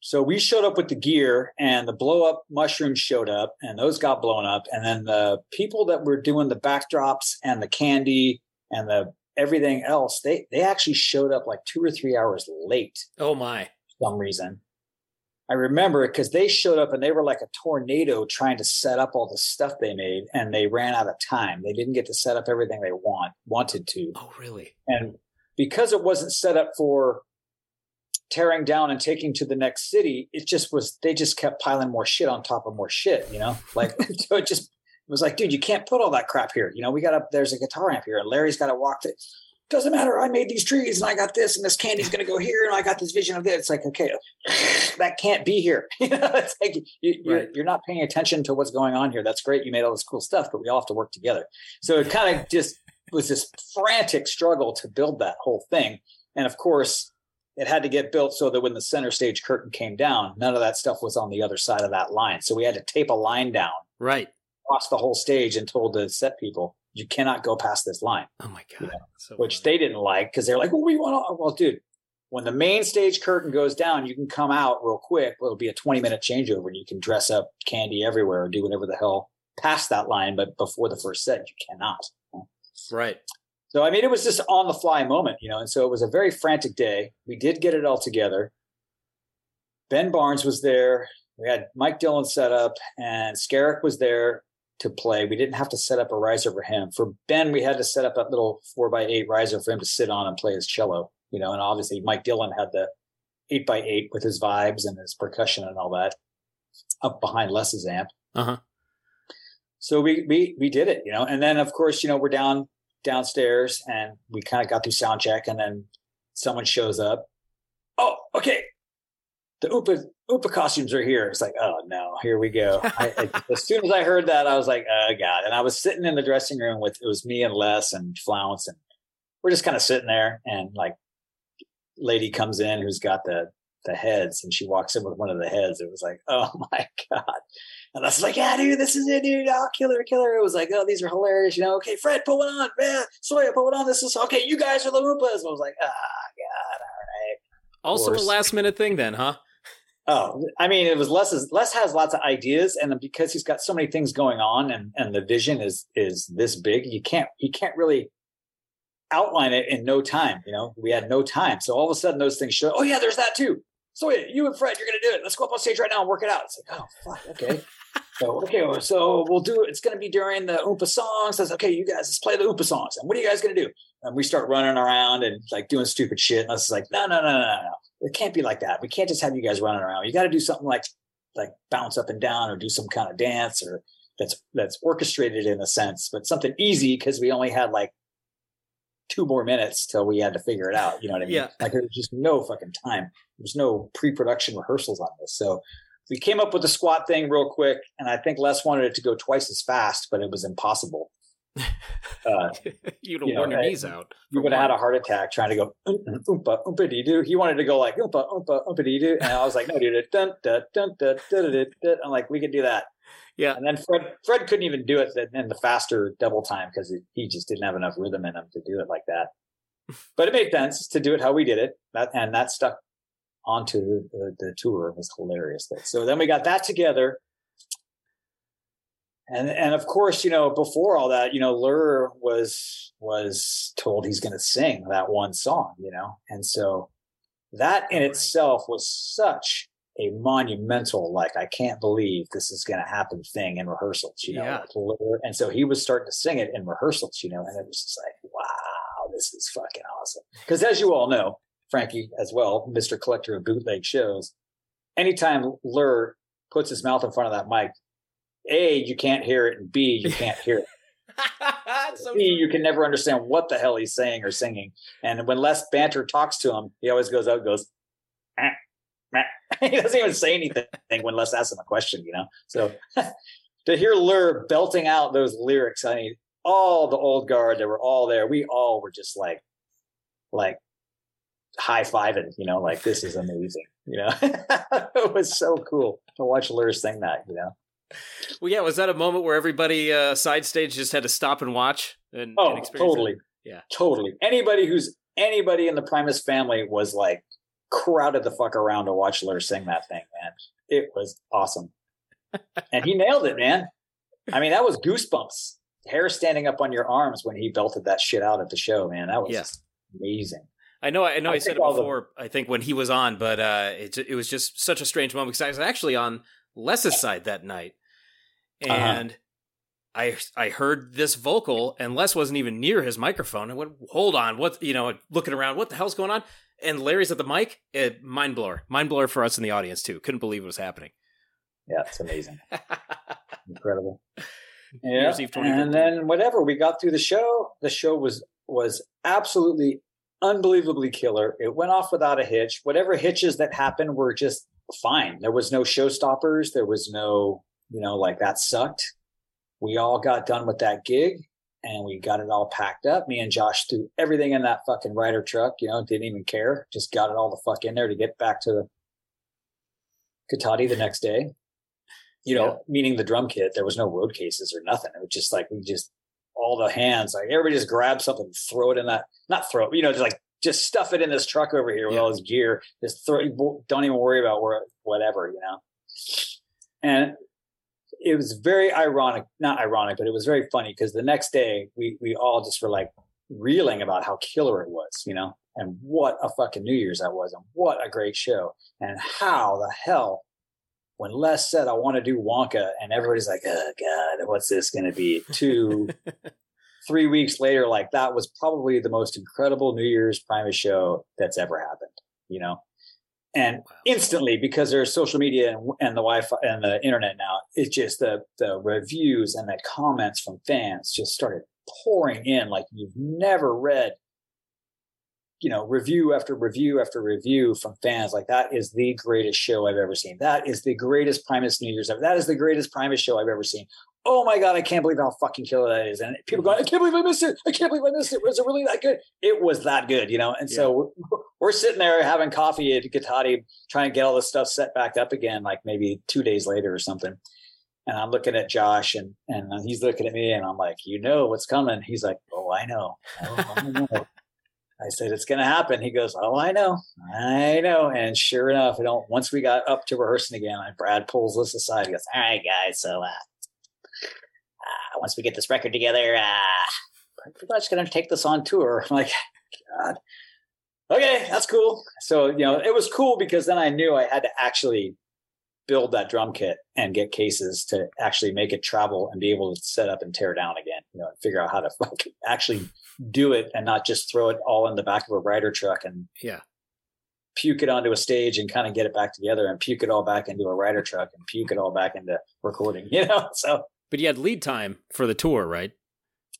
So we showed up with the gear and the blow up mushrooms showed up and those got blown up. And then the people that were doing the backdrops and the candy and the everything else, they, they actually showed up like two or three hours late Oh my. for some reason. I remember it because they showed up and they were like a tornado trying to set up all the stuff they made and they ran out of time. They didn't get to set up everything they want wanted to. Oh really? And because it wasn't set up for tearing down and taking to the next city, it just was, they just kept piling more shit on top of more shit, you know? Like, *laughs* *laughs* so it just it was like, dude, you can't put all that crap here. You know, we got up. there's a guitar amp here and Larry's got to walk to, doesn't matter. I made these trees and I got this and this candy's going to go here and I got this vision of this. It's like, okay, *laughs* that can't be here. *laughs* you know, it's like you, you're, Right. you're not paying attention to what's going on here. That's great. You made all this cool stuff, but we all have to work together. So it kind of just was this frantic struggle to build that whole thing. And of course, it had to get built so that when the center stage curtain came down, none of that stuff was on the other side of that line. So we had to tape a line down Right. across the whole stage and told the set people, you cannot go past this line, Oh my god. Yeah. So which funny. they didn't like because they're like, well, we want to, well, dude, when the main stage curtain goes down, you can come out real quick. It'll be a 20 minute changeover and you can dress up candy everywhere or do whatever the hell past that line. But before the first set, you cannot. right. So, I mean, it was just on the fly moment, you know, and so it was a very frantic day. We did get it all together. Ben Barnes was there. We had Mike Dillon set up and Skerik was there to play. We didn't have to set up a riser for him. For Ben, we had to set up that little four by eight riser for him to sit on and play his cello, you know, and obviously Mike Dillon had the eight by eight with his vibes and his percussion and all that up behind Les's amp. Uh-huh. So we, we, we did it, you know, and then of course, you know, we're down downstairs and we kind of got through sound check and then someone shows up. Oh, okay. The Oompa Oompa costumes are here. It's like, oh no, here we go. I, I, *laughs* as soon as I heard that, I was like, oh god. And I was sitting in the dressing room with it was me and Les and Flounce, and we're just kind of sitting there, and like, lady comes in who's got the the heads, and she walks in with one of the heads. It was like, *laughs* oh my god. And I was like, yeah, dude, this is it, dude. Oh, killer, killer. It was like, oh, these are hilarious. You know, okay, Fred, put one on. Man, Sawyer, put one on. This is okay. You guys are the Oompas. I was like, ah, oh, God, all right. Also a last minute thing then, huh? Oh, I mean, it was Les's. Les has lots of ideas, and because he's got so many things going on, and and the vision is is this big, you can't you can't really outline it in no time. You know, we had no time, so all of a sudden those things show. Oh yeah, there's that too. So you and Fred, you're gonna do it. Let's go up on stage right now and work it out. It's like, oh fuck, okay. so okay, so we'll do it. It's gonna be during the Oompa songs. Says, okay, you guys, let's play the Oompa songs. And what are you guys gonna do? And we start running around and like doing stupid shit. And us is like, no, no, no, no, no it can't be like that. We can't just have you guys running around. You got to do something like like bounce up and down or do some kind of dance or that's that's orchestrated in a sense, but something easy because we only had like two more minutes till we had to figure it out. You know what I mean? Yeah. Like there's just no fucking time. There's no pre-production rehearsals on this. So we came up with the squat thing real quick, and I think Les wanted it to go twice as fast, but it was impossible. Uh, *laughs* You'd have you worn know, your knees out. You would have had a heart attack trying to go oompa oompa dee doo. He wanted to go like oompa oompa oompa dee doo, and I was like, no, dude, dun dun dun dun dun dun. dun. I'm like, we could do that. Yeah. And then Fred Fred couldn't even do it in the faster double time because he just didn't have enough rhythm in him to do it like that. *laughs* But it made sense to do it how we did it, that, and that stuck onto the, the tour. It was hilarious. So then we got that together and and of course, you know, before all that, you know, Ler was was told he's going to sing that one song, you know, and so that in itself was such a monumental, like I can't believe this is going to happen thing in rehearsals, you know. Yeah. Like, and so he was starting to sing it in rehearsals, you know, and it was just like, wow, this is fucking awesome. Because as you all know, Frankie as well, Mister Collector of bootleg shows, anytime Ler puts his mouth in front of that mic, a, you can't hear it, and B, you can't hear it. *laughs* so B, you can never understand what the hell he's saying or singing. And when Les Banter talks to him, he always goes out goes, ah, ah. *laughs* he doesn't even say anything when Les asks him a question, you know? So *laughs* to hear Ler belting out those lyrics, I mean, all the old guard that were all there, we all were just like, like high fiving, you know, like this is amazing, you know? it was so cool to watch Ler sing that, you know? Well, yeah, was that a moment where everybody uh, side stage just had to stop and watch? And, oh, and totally. Yeah, totally. Anybody who's anybody in the Primus family was like crowded the fuck around to watch Ler sing that thing, man. It was awesome, and he nailed it, man. I mean, that was goosebumps, hair standing up on your arms when he belted that shit out at the show, man. That was yeah. amazing. I know, I know, I, I said it before. The... I think when he was on, but uh, it it was just such a strange moment because I was actually on Les's side that night. And uh-huh. I I heard this vocal, and Les wasn't even near his microphone. I went, "Hold on, what?" You know, looking around, what the hell's going on? And Larry's at the mic. It, mind blower, mind blower for us in the audience too. Couldn't believe it was happening. Yeah, it's amazing, *laughs* incredible. Yeah, and then whatever we got through the show, the show was was absolutely unbelievably killer. It went off without a hitch. Whatever hitches that happened were just fine. There was no showstoppers. There was no you know, like that sucked. We all got done with that gig and we got it all packed up. Me and Josh threw everything in that fucking Ryder truck, you know, didn't even care. Just got it all the fuck in there to get back to Cotati the next day. You know, yeah. meaning the drum kit, there was no road cases or nothing. It was just like we just all the hands, like everybody just grab something, throw it in that, not throw it, you know, just like just stuff it in this truck over here with yeah. all this gear. Just throw, don't even worry about where, whatever, you know. And it was very ironic, not ironic, but it was very funny because the next day we we all just were like reeling about how killer it was, you know, and what a fucking New Year's that was, and what a great show, and how the hell when Les said I want to do Wonka, and everybody's like, oh god, what's this going to be? Two, *laughs* three weeks later, like that was probably the most incredible New Year's Primus show that's ever happened, you know and wow. instantly because there's social media and, and, the Wi-Fi and the internet now, it's just the the reviews and the comments from fans just started pouring in like you've never read you know, review after review after review from fans. Like that is the greatest show I've ever seen. That is the greatest Primus New Year's ever. That is the greatest Primus show I've ever seen. Oh my god, I can't believe how fucking killer that is. And people go, I can't believe I missed it. I can't believe I missed it. Was it really that good? It was that good, you know. And yeah. so we're, we're, sitting there having coffee at Cotati, trying to get all this stuff set back up again, like maybe two days later or something. And I'm looking at Josh, and and he's looking at me, and I'm like, you know what's coming. He's like, oh, I know. Oh, I know. I said, it's going to happen. He goes, oh, I know. I know. And sure enough, you know, once we got up to rehearsing again, Brad pulls us aside. He goes, all right, guys. So uh, once we get this record together, uh, pretty much going to take this on tour. I'm *laughs* like, God. Okay, that's cool. So, you know, it was cool because then I knew I had to actually build that drum kit and get cases to actually make it travel and be able to set up and tear down again, you know, and figure out how to *laughs* actually do it and not just throw it all in the back of a Ryder truck and yeah puke it onto a stage and kind of get it back together and puke it all back into a Ryder truck and puke it all back into recording *laughs* you know so but you had lead time for the tour right?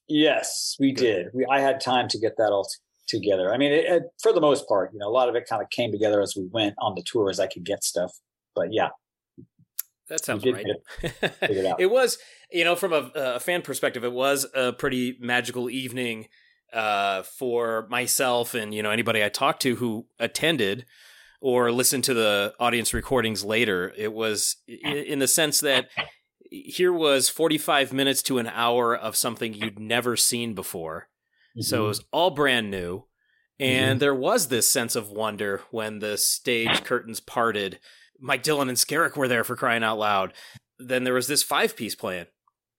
Yes we did. We i had time to get that all t- together. I mean it, it, for the most part you know a lot of it kind of came together as we went on the tour as i could get stuff. But yeah. That sounds right. It, *laughs* it, was, you know, from a, a, fan perspective, it was a pretty magical evening uh, for myself and you know anybody I talked to who attended or listened to the audience recordings later. It was in the sense that here was 45 minutes to an hour of something you'd never seen before. Mm-hmm. So it was all brand new. And mm-hmm. there was this sense of wonder when the stage curtains parted. Mike Dillon and Skerik were there for crying out loud. Then there was this five piece playing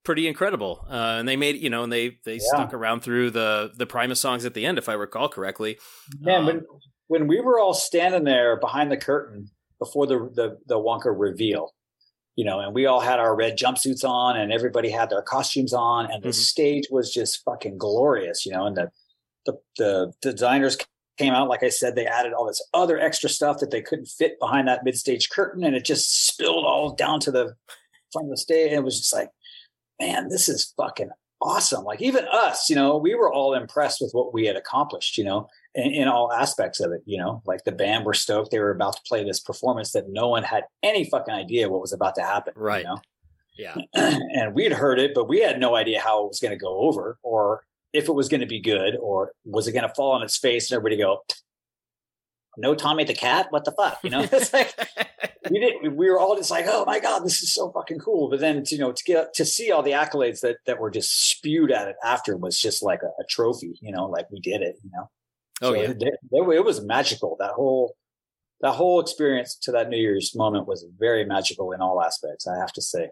pretty incredible. Uh, and they made you know, and they they yeah. stuck around through the the Primus songs at the end, if I recall correctly. Yeah, um, when when we were all standing there behind the curtain before the the, the Wonka reveal, you know, and we all had our red jumpsuits on, and everybody had their costumes on, and the mm-hmm. stage was just fucking glorious, you know, and the the, the designers came out like i said they added all this other extra stuff that they couldn't fit behind that mid stage curtain and it just spilled all down to the front of the stage and it was just like man, this is fucking awesome. Like even us, you know, we were all impressed with what we had accomplished, you know, in, in, all aspects of it, you know, like the band were stoked they were about to play this performance that no one had any fucking idea what was about to happen. Right. You know? Yeah. *clears throat* and we'd heard it, but we had no idea how it was going to go over or if it was going to be good or was it going to fall on its face and everybody go, no Tommy the cat? What the fuck? You know, *laughs* it's like *laughs* we did. We were all just like, oh my god, this is so fucking cool. But then, you know, to get to see all the accolades that that were just spewed at it after was just like a, a trophy. You know, like we did it. You know. Oh so yeah, it, it, it was magical. That whole that whole experience to that New Year's moment was very magical in all aspects. I have to say.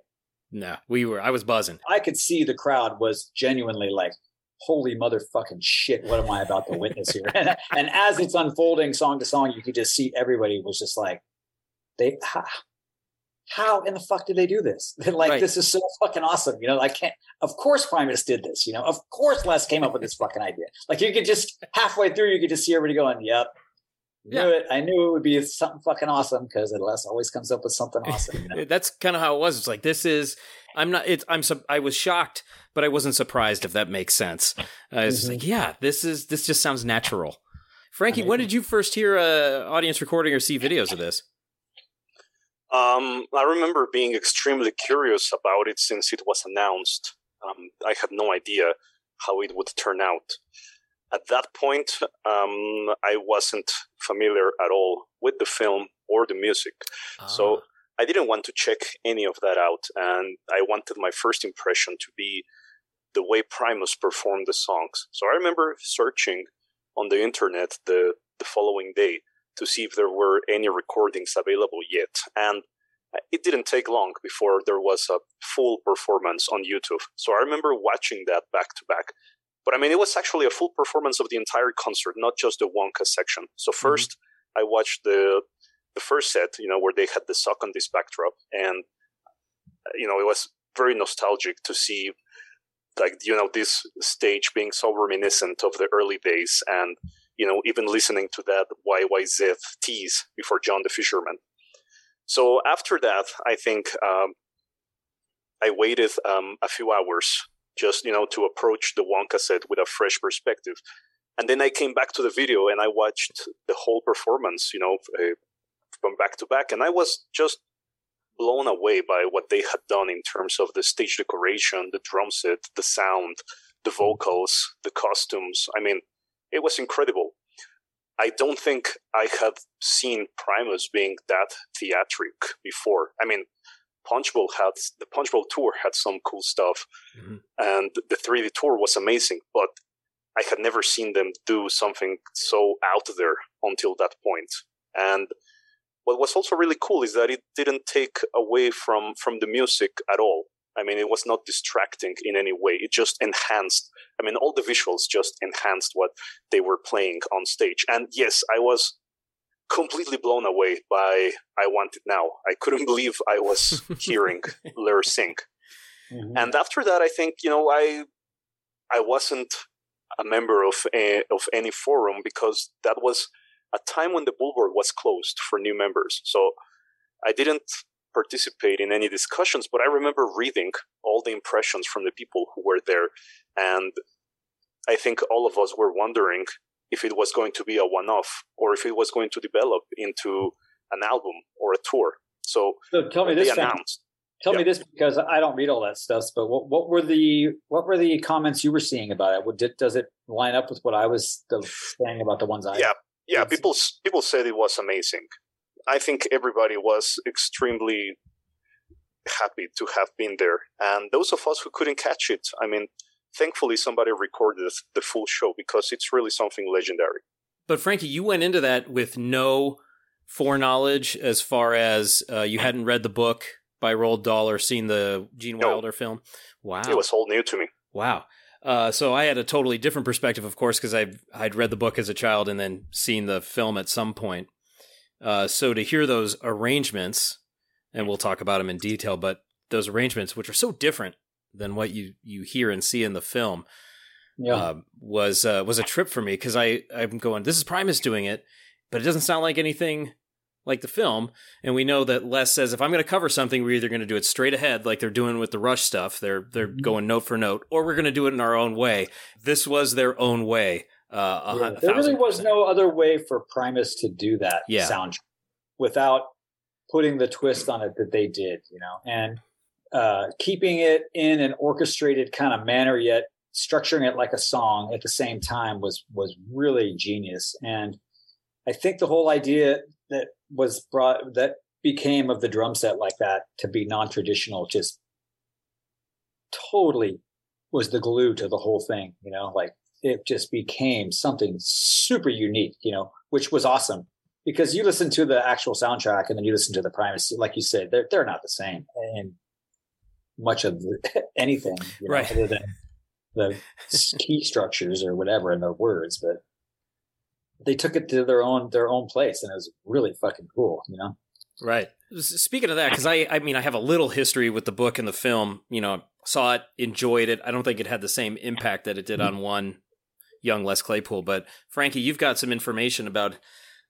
No, we were. I was buzzing. I could see the crowd was genuinely like, holy motherfucking shit, what am I about to witness here? *laughs* and, and, as it's unfolding song to song, you could just see everybody was just like, they, how in the fuck did they do this? *laughs* like, right. this is so fucking awesome. You know, I can't, of course Primus did this, you know, of course Les came up with this fucking idea. Like you could just halfway through, you could just see everybody going, yep. Yeah. Knew it. I knew it would be something fucking awesome because Les always comes up with something awesome. You *laughs* know? That's kind of how it was. It's like this is. I'm not. It's. I'm. I was shocked but I wasn't surprised if that makes sense. Uh, it's mm-hmm. like, yeah, this is this just sounds natural. Frankie, when did you first hear a audience recording or see videos of this? Um, I remember being extremely curious about it since it was announced. Um, I had no idea how it would turn out. At that point, um, I wasn't familiar at all with the film or the music. Ah. So I didn't want to check any of that out. And I wanted my first impression to be the way Primus performed the songs. So I remember searching on the internet the, the following day to see if there were any recordings available yet. And it didn't take long before there was a full performance on YouTube. So I remember watching that back to back. But I mean, it was actually a full performance of the entire concert, not just the Wonka section. So 1st mm-hmm. I watched the the first set, you know, where they had the Suck on This backdrop, and you know, it was very nostalgic to see like you know this stage being so reminiscent of the early days and you know even listening to that yyz tease before john the fisherman. So after that i think um, i waited um, a few hours just you know to approach the wonka set with a fresh perspective. And then I came back to the video and I watched the whole performance, you know, uh, from back to back, and I was just blown away by what they had done in terms of the stage decoration, the drum set, the sound, the vocals, the costumes. I mean, it was incredible. I don't think I have seen Primus being that theatric before. I mean, Punchbowl had the Punchbowl tour had some cool stuff, mm-hmm. and the 3D tour was amazing. But I had never seen them do something so out there until that point. And what was also really cool is that it didn't take away from from the music at all. I mean, it was not distracting in any way. It just enhanced. I mean, all the visuals just enhanced what they were playing on stage. And yes, I was completely blown away by I Want It Now. I couldn't *laughs* believe I was *laughs* hearing Ler sing. Mm-hmm. And after that, I think you know I I wasn't a member of a, of any forum because that was a time when the Bullboard was closed for new members. So I didn't participate in any discussions, but I remember reading all the impressions from the people who were there. And I think all of us were wondering if it was going to be a one off or if it was going to develop into an album or a tour. So, so tell me this. Announced, tell yeah. me this because I don't read all that stuff. But what, what were the what were the comments you were seeing about it? What, did, does it line up with what I was saying about the ones I? Yeah, yeah. People people said it was amazing. I think everybody was extremely happy to have been there. And those of us who couldn't catch it, I mean, thankfully somebody recorded the full show because it's really something legendary. But Frankie, you went into that with no foreknowledge as far as uh, you hadn't read the book by Roald Dahl or seen the Gene no. Wilder film. Wow, it was all new to me. Wow. Uh, so I had a totally different perspective, of course, because I I'd read the book as a child and then seen the film at some point. Uh, so to hear those arrangements, and we'll talk about them in detail, but those arrangements, which are so different than what you you hear and see in the film, yeah. uh, was uh, was a trip for me because I I'm going, this is Primus doing it, but it doesn't sound like anything like the film. And we know that Les says if I'm going to cover something, we're either going to do it straight ahead, like they're doing with the Rush stuff. They're they're mm-hmm. going note for note, or we're going to do it in our own way. This was their own way. Uh, yeah, there really was no other way for Primus to do that yeah. sound without putting the twist on it that they did, you know, and uh, keeping it in an orchestrated kind of manner, yet structuring it like a song at the same time was was really genius. And I think the whole idea that was brought that became of the drum set like that to be non-traditional just totally was the glue to the whole thing you know like it just became something super unique, you know, which was awesome because you listen to the actual soundtrack and then you listen to the Primus, like you said, they're they're not the same in much of the, *laughs* anything, you know, right? Other than the *laughs* key structures or whatever in the words, but they took it to their own their own place, and it was really fucking cool, you know. Right. Speaking of that, because I, I mean, I have a little history with the book and the film. You know, saw it, enjoyed it. I don't think it had the same impact that it did mm-hmm. on one young Les Claypool. But Frankie, you've got some information about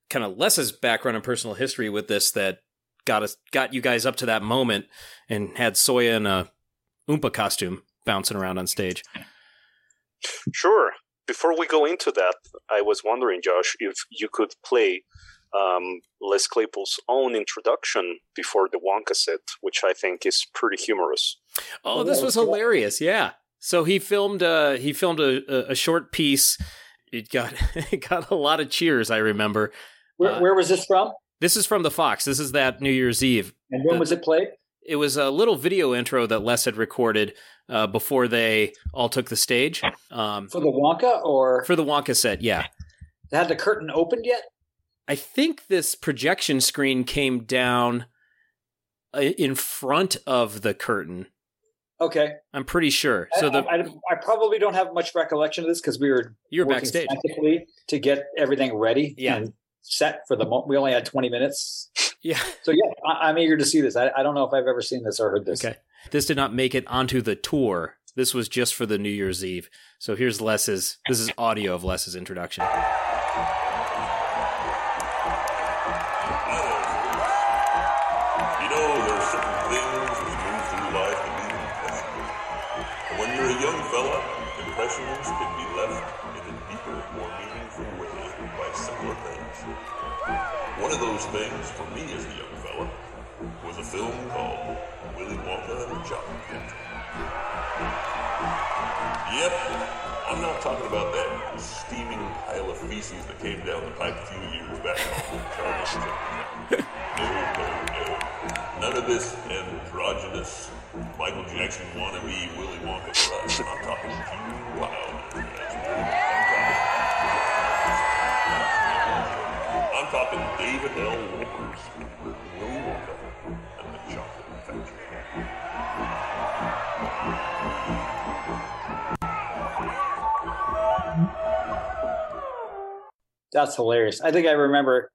kind of Les's background and personal history with this that got us got you guys up to that moment and had Sawyer in a Oompa costume bouncing around on stage. Sure. Before we go into that, I was wondering, Josh, if you could play um, Les Claypool's own introduction before the Wonka set, which I think is pretty humorous. Oh, this was hilarious! Yeah, so he filmed uh he filmed a, a short piece. It got *laughs* it got a lot of cheers. I remember. Where, uh, where was this from? This is from the Fox. This is that New Year's Eve. And when was it played? It was a little video intro that Les had recorded uh, before they all took the stage. Um, for the Wonka or for the Wonka set, yeah. Had the curtain opened yet? I think this projection screen came down uh, in front of the curtain. Okay, I'm pretty sure. So the I, I, I probably don't have much recollection of this because we were you were backstage to get everything ready. Yeah. And set for the moment. We only had 20 minutes. Yeah. So yeah, I, am eager to see this. I, I don't know if I've ever seen this or heard this. Okay. This did not make it onto the tour. This was just for the New Year's Eve. So here's Les's. This is audio of Les's introduction. Talking about that steaming pile of feces that came down the pipe a few years back No, no, no. None of this androgynous Michael Jackson wannabe Willy Wonka for. I'm talking Gene Wilder. I'm talking David L. Wolper, That's hilarious. I think I remember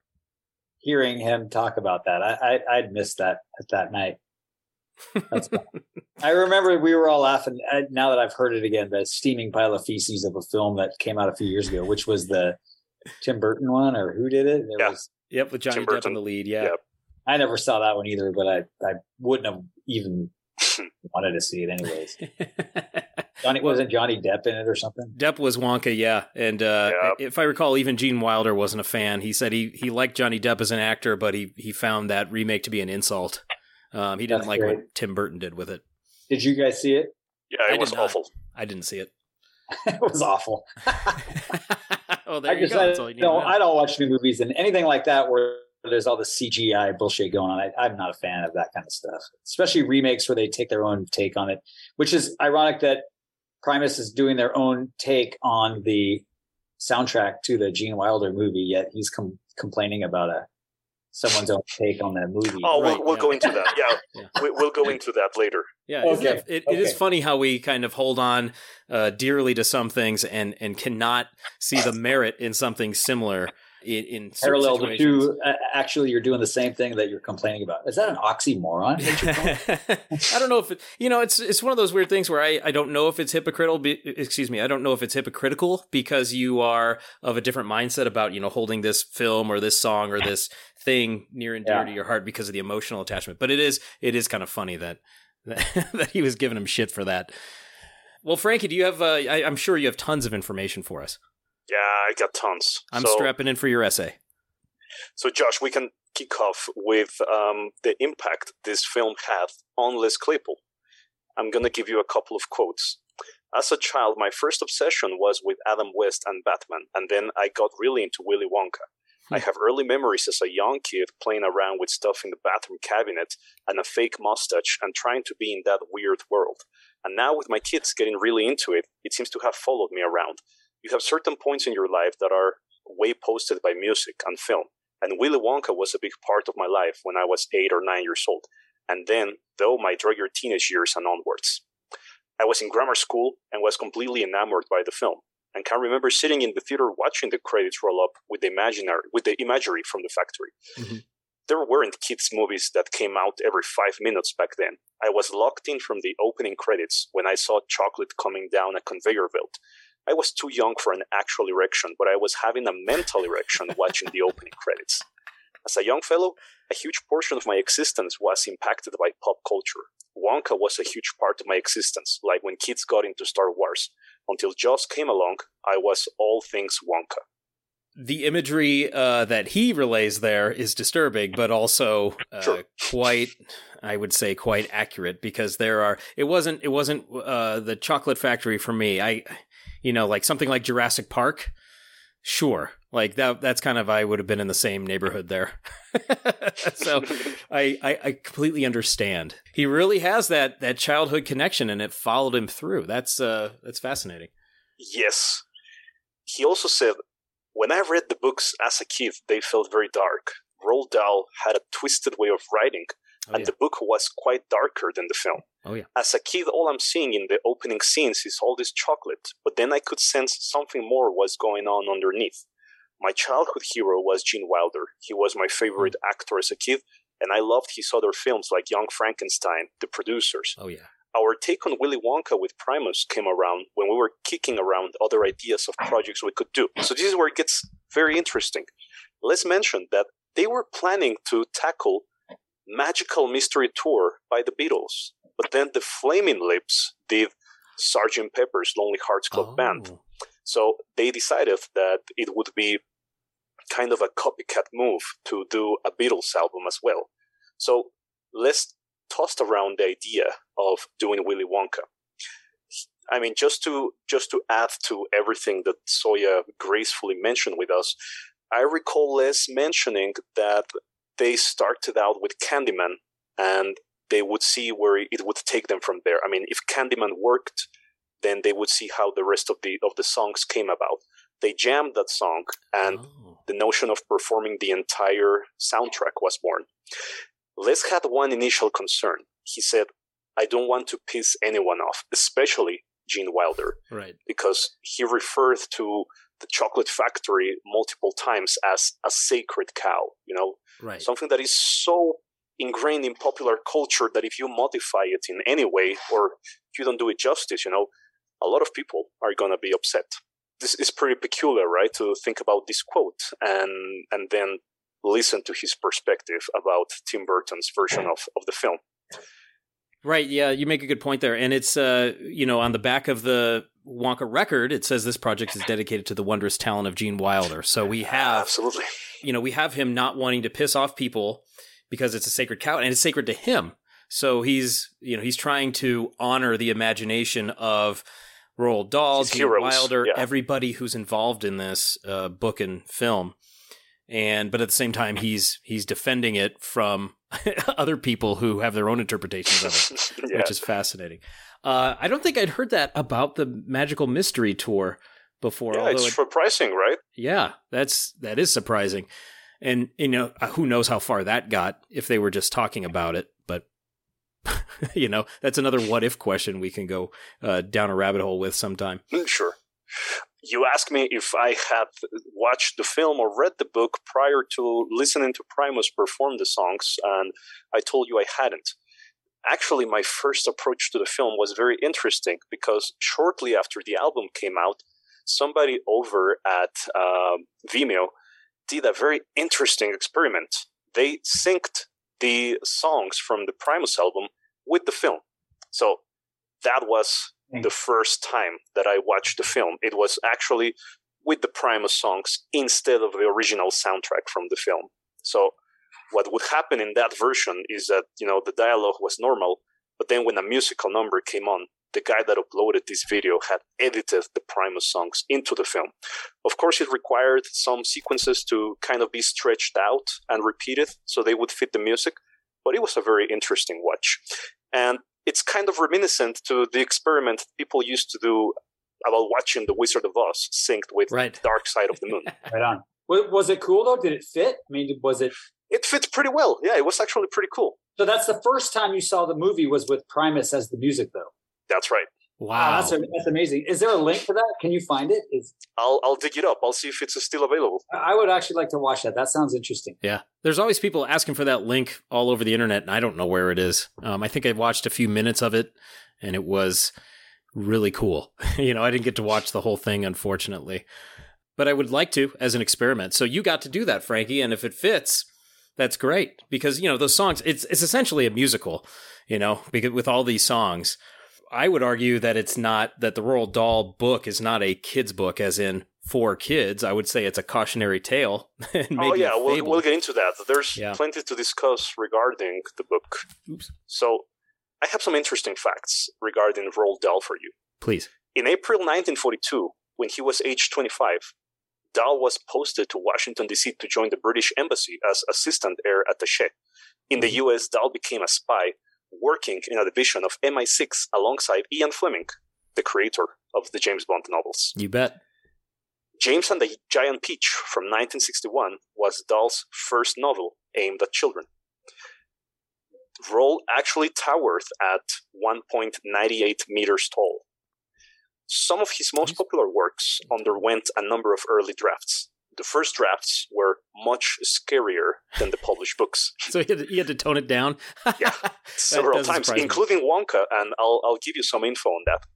hearing him talk about that. I, I I'd missed that at that night. That's *laughs* I remember we were all laughing. I, now that I've heard it again, the steaming pile of feces of a film that came out a few years ago, which was the Tim Burton one, or who did it? There Yeah. was, Yep, with Johnny Depp in the lead. Yeah. Yep. I never saw that one either, but I I wouldn't have even *laughs* wanted to see it anyways. *laughs* Johnny wasn't Johnny Depp in it or something? Depp was Wonka, yeah, and uh, Yeah. if I recall, even Gene Wilder wasn't a fan. He said he he liked Johnny Depp as an actor, but he he found that remake to be an insult. Um, he didn't That's like great. what Tim Burton did with it. Did you guys see it? Yeah, it did was awful. I didn't see it. *laughs* it was awful. *laughs* *laughs* oh, there I you just go. I, That's all you no, know. I don't watch new movies and anything like that where there's all the CGI bullshit going on. I, I'm not a fan of that kind of stuff, especially remakes where they take their own take on it. Which is ironic that Primus is doing their own take on the soundtrack to the Gene Wilder movie, yet he's com- complaining about a someone's own take on that movie. Oh, Right, we'll, we'll yeah. go into that. Yeah, *laughs* Yeah. We, we'll go into that later. Yeah, Okay, it, it, it is funny how we kind of hold on uh, dearly to some things and and cannot see the merit in something similar in, in Parallel to two, uh, actually, you're doing the same thing that you're complaining about. Is that an oxymoron? *laughs* I don't know if it, you know it's it's one of those weird things where I, I don't know if it's hypocritical. Be, excuse me, I don't know if it's hypocritical because you are of a different mindset about you know holding this film or this song or this thing near and dear Yeah. to your heart because of the emotional attachment. But it is it is kind of funny that *laughs* that, that he was giving him shit for that. Well, Frankie, do you have? Uh, I, I'm sure you have tons of information for us. Yeah, I got tons. I'm so, strapping in for your essay. So, Josh, we can kick off with um, the impact this film had on Les Claypool. I'm going to give you a couple of quotes. As a child, my first obsession was with Adam West and Batman, and then I got really into Willy Wonka. I have early memories as a young kid playing around with stuff in the bathroom cabinet and a fake mustache and trying to be in that weird world. And now, with my kids getting really into it, it seems to have followed me around. You have certain points in your life that are way posted by music and film. And Willy Wonka was a big part of my life when I was eight or nine years old. And then, though, my druggier teenage years and onwards. I was in grammar school and was completely enamored by the film, and can remember sitting in the theater watching the credits roll up with the imaginary, with the imagery from the factory. Mhm. There weren't kids' movies that came out every five minutes back then. I was locked in from the opening credits when I saw chocolate coming down a conveyor belt. I was too young for an actual erection, but I was having a mental erection *laughs* watching the opening credits. As a young fellow, a huge portion of my existence was impacted by pop culture. Wonka was a huge part of my existence, like when kids got into Star Wars. Until Jaws came along, I was all things Wonka. the imagery uh, that he relays there is disturbing, but also uh, Sure. quite, I would say, quite accurate because there are. It wasn't. It wasn't uh, the Chocolate Factory for me. I, you know, like something like Jurassic Park. Sure, like that. That's kind of I would have been in the same neighborhood there. *laughs* so *laughs* I, I I completely understand. He really has that that childhood connection, and it followed him through. That's uh that's fascinating. Yes. He also said, When I read the books as a kid, they felt very dark. Roald Dahl had a twisted way of writing, Oh, and yeah. the book was quite darker than the film. Oh, yeah. As a kid, all I'm seeing in the opening scenes is all this chocolate, but then I could sense something more was going on underneath. My childhood hero was Gene Wilder. He was my favorite Hmm. actor as a kid, and I loved his other films like Young Frankenstein, The Producers. Oh yeah. Our take on Willy Wonka with Primus came around when we were kicking around other ideas of projects we could do. So this is where it gets very interesting. Let's mention that they were planning to tackle Magical Mystery Tour by the Beatles, but then the Flaming Lips did Sgt. Pepper's Lonely Hearts Club Oh. Band. So they decided that it would be kind of a copycat move to do a Beatles album as well. So Les tossed around the idea of doing Willy Wonka. I mean, just to just to add to everything that Sawyer gracefully mentioned with us, I recall Les mentioning that they started out with Candyman and they would see where it would take them from there. I mean, if Candyman worked, then they would see how the rest of the of the songs came about. They jammed that song, and Oh. the notion of performing the entire soundtrack was born. Les had one initial concern. He said, "I don't want to piss anyone off, especially Gene Wilder." right. because he referred to the chocolate factory multiple times as a sacred cow, you know, Right. something that is so ingrained in popular culture that if you modify it in any way or if you don't do it justice, you know, a lot of people are going to be upset. This is pretty peculiar, right? To think about this quote and and then listen to his perspective about Tim Burton's version of, of the film. Right. Yeah, you make a good point there, and it's uh, you know, on the back of the Wonka record, it says this project is dedicated to the wondrous talent of Gene Wilder. So we have, Absolutely. you know, we have him not wanting to piss off people because it's a sacred cow and it's sacred to him. So he's, you know, he's trying to honor the imagination of Roald Dahl, Gene heroes, Wilder, yeah. everybody who's involved in this uh, book and film. And but at the same time, he's he's defending it from *laughs* other people who have their own interpretations of it *laughs* yeah. which is fascinating. Uh, I don't think I'd heard that about the Magical Mystery Tour before. yeah, it's it- pricing, right? yeah, that's that is surprising, and you know uh, who knows how far that got if they were just talking about it. But *laughs* you know that's another what if question we can go uh, down a rabbit hole with sometime. Mm, Sure. You asked me if I had watched the film or read the book prior to listening to Primus perform the songs, and I told you I hadn't. Actually, my first approach to the film was very interesting because shortly after the album came out, somebody over at um Vimeo did a very interesting experiment. They synced the songs from the Primus album with the film. So that was the first time that I watched the film. It was actually with the Primus songs instead of the original soundtrack from the film. So what would happen in that version is that, you know, the dialogue was normal, but then when a musical number came on, the guy that uploaded this video had edited the Primus songs into the film. Of course, it required some sequences to kind of be stretched out and repeated so they would fit the music, but it was a very interesting watch. And it's kind of reminiscent to the experiment people used to do about watching The Wizard of Oz synced with Right. Dark Side of the Moon. *laughs* Right on. Was it cool though? Did it fit? I mean, was it? It fits pretty well. Yeah, it was actually pretty cool. So that's the first time you saw the movie was with Primus as the music, though. That's right. Wow, Wow. that's, that's amazing. Is there a link for that? Can you find it? Is, I'll I'll dig it up. I'll see if it's still available. I would actually like to watch that. That sounds interesting. Yeah. There's always people asking for that link all over the internet, and I don't know where it is. Um, I think I watched a few minutes of it, and it was really cool. *laughs* you know, I didn't get to watch the whole thing, unfortunately, but I would like to as an experiment. So you got to do that, Frankie, and if it fits, that's great because you know those songs. It's it's essentially a musical, you know, because with all these songs. I would argue that it's not that the Roald Dahl book is not a kids book, as in for kids. I would say it's a cautionary tale. *laughs* and oh, maybe oh yeah, we'll we'll get into that. There's Yeah. plenty to discuss regarding the book. Oops. So I have some interesting facts regarding Roald Dahl for you. Please. In April 1942, when he was age 25, Dahl was posted to Washington, D.C. to join the British Embassy as assistant air attaché. In the mm-hmm. U.S., Dahl became a spy working in a division of MI6 alongside Ian Fleming, the creator of the James Bond novels. You bet. James and the Giant Peach from 1961 was Dahl's first novel aimed at children. Roald actually towered at 1.98 meters tall. Some of his most popular works underwent a number of early drafts. The first drafts were much scarier than the published books. *laughs* So he had, to, he had to tone it down. Yeah, *laughs* several times, including Wonka, and I'll, I'll give you some info on that.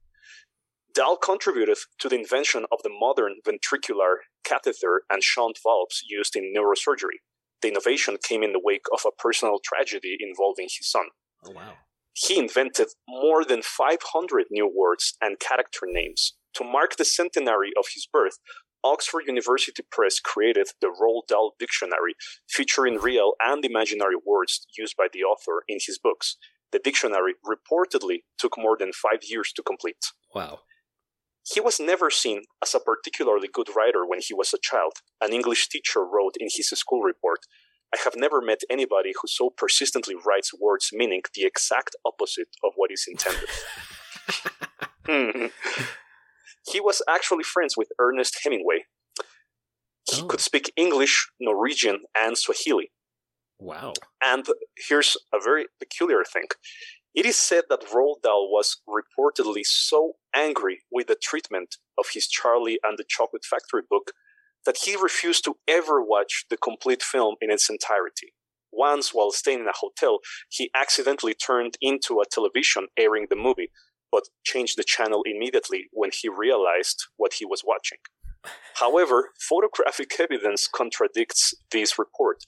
Dahl contributed to the invention of the modern ventricular catheter and shunt valves used in neurosurgery. The innovation came in the wake of a personal tragedy involving his son. Oh wow. He invented more than 500 new words and character names. To mark the centenary of his birth, Oxford University Press created the Roald Dahl Dictionary, featuring real and imaginary words used by the author in his books. The dictionary reportedly took more than five years to complete. Wow. He was never seen as a particularly good writer when he was a child. An English teacher wrote in his school report I have never met anybody who so persistently writes words meaning the exact opposite of what is intended. *laughs* Hmm. He was actually friends with Ernest Hemingway. He Oh. could speak English, Norwegian, and Swahili. Wow. And here's a very peculiar thing. It is said that Roald Dahl was reportedly so angry with the treatment of his Charlie and the Chocolate Factory book that he refused to ever watch the complete film in its entirety. Once, while staying in a hotel, he accidentally turned into a television airing the movie, but changed the channel immediately when he realized what he was watching. However, photographic evidence contradicts this report.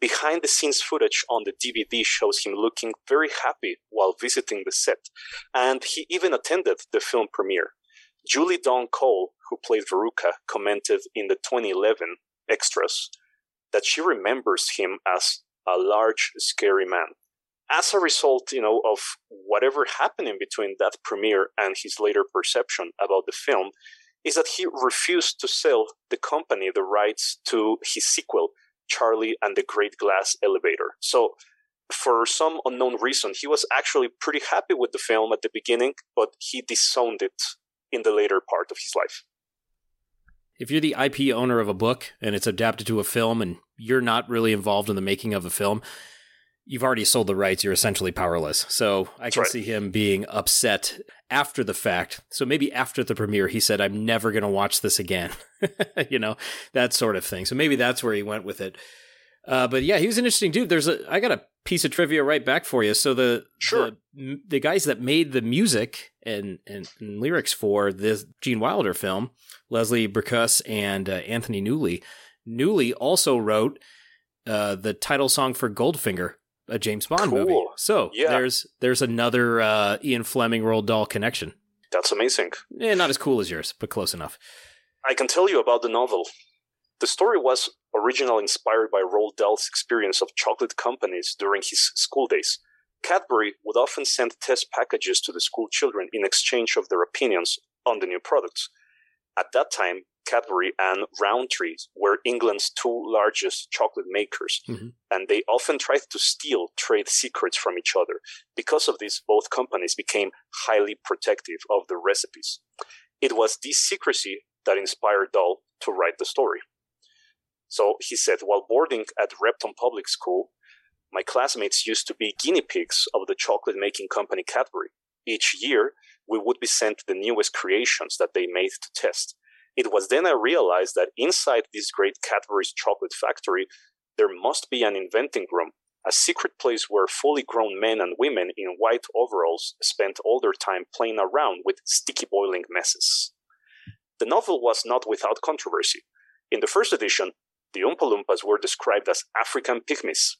Behind the scenes footage on the DVD shows him looking very happy while visiting the set, and he even attended the film premiere. Julie Dawn Cole, who played Veruca, commented in the 2011 extras that she remembers him as a large, scary man. As a result, you know, of whatever happened in between that premiere and his later perception about the film, is that he refused to sell the company the rights to his sequel, Charlie and the Great Glass Elevator. So, for some unknown reason, he was actually pretty happy with the film at the beginning, but he disowned it in the later part of his life. If you're the IP owner of a book and it's adapted to a film and you're not really involved in the making of a film, you've already sold the rights. You're essentially powerless. So I can right. see him being upset after the fact. So maybe after the premiere, he said, I'm never going to watch this again. *laughs* you know, that sort of thing. So maybe that's where he went with it. Uh, but yeah, he was an interesting dude. There's a, I got a piece of trivia right back for you. So the, Sure. the, the guys that made the music and, and, and lyrics for this Gene Wilder film, Leslie Bricusse and uh, Anthony Newley. Newley also wrote uh, the title song for Goldfinger, a James Bond movie. So Yeah. there's there's another uh, Ian Fleming Roald Dahl connection. That's amazing. Eh, not as cool as yours, but close enough. I can tell you about the novel. The story was originally inspired by Roald Dahl's experience of chocolate companies during his school days. Cadbury would often send test packages to the school children in exchange of their opinions on the new products. At that time, Cadbury and Rowntree were England's two largest chocolate makers, Mhm. and they often tried to steal trade secrets from each other. Because of this, both companies became highly protective of their recipes. It was this secrecy that inspired Dahl to write the story. So he said, while boarding at Repton Public School, my classmates used to be guinea pigs of the chocolate making company Cadbury. Each year, we would be sent the newest creations that they made to test. It was then I realized that inside this great Cadbury's chocolate factory, there must be an inventing room, a secret place where fully grown men and women in white overalls spent all their time playing around with sticky boiling messes. The novel was not without controversy. In the first edition, the Oompa Loompas were described as African pygmies.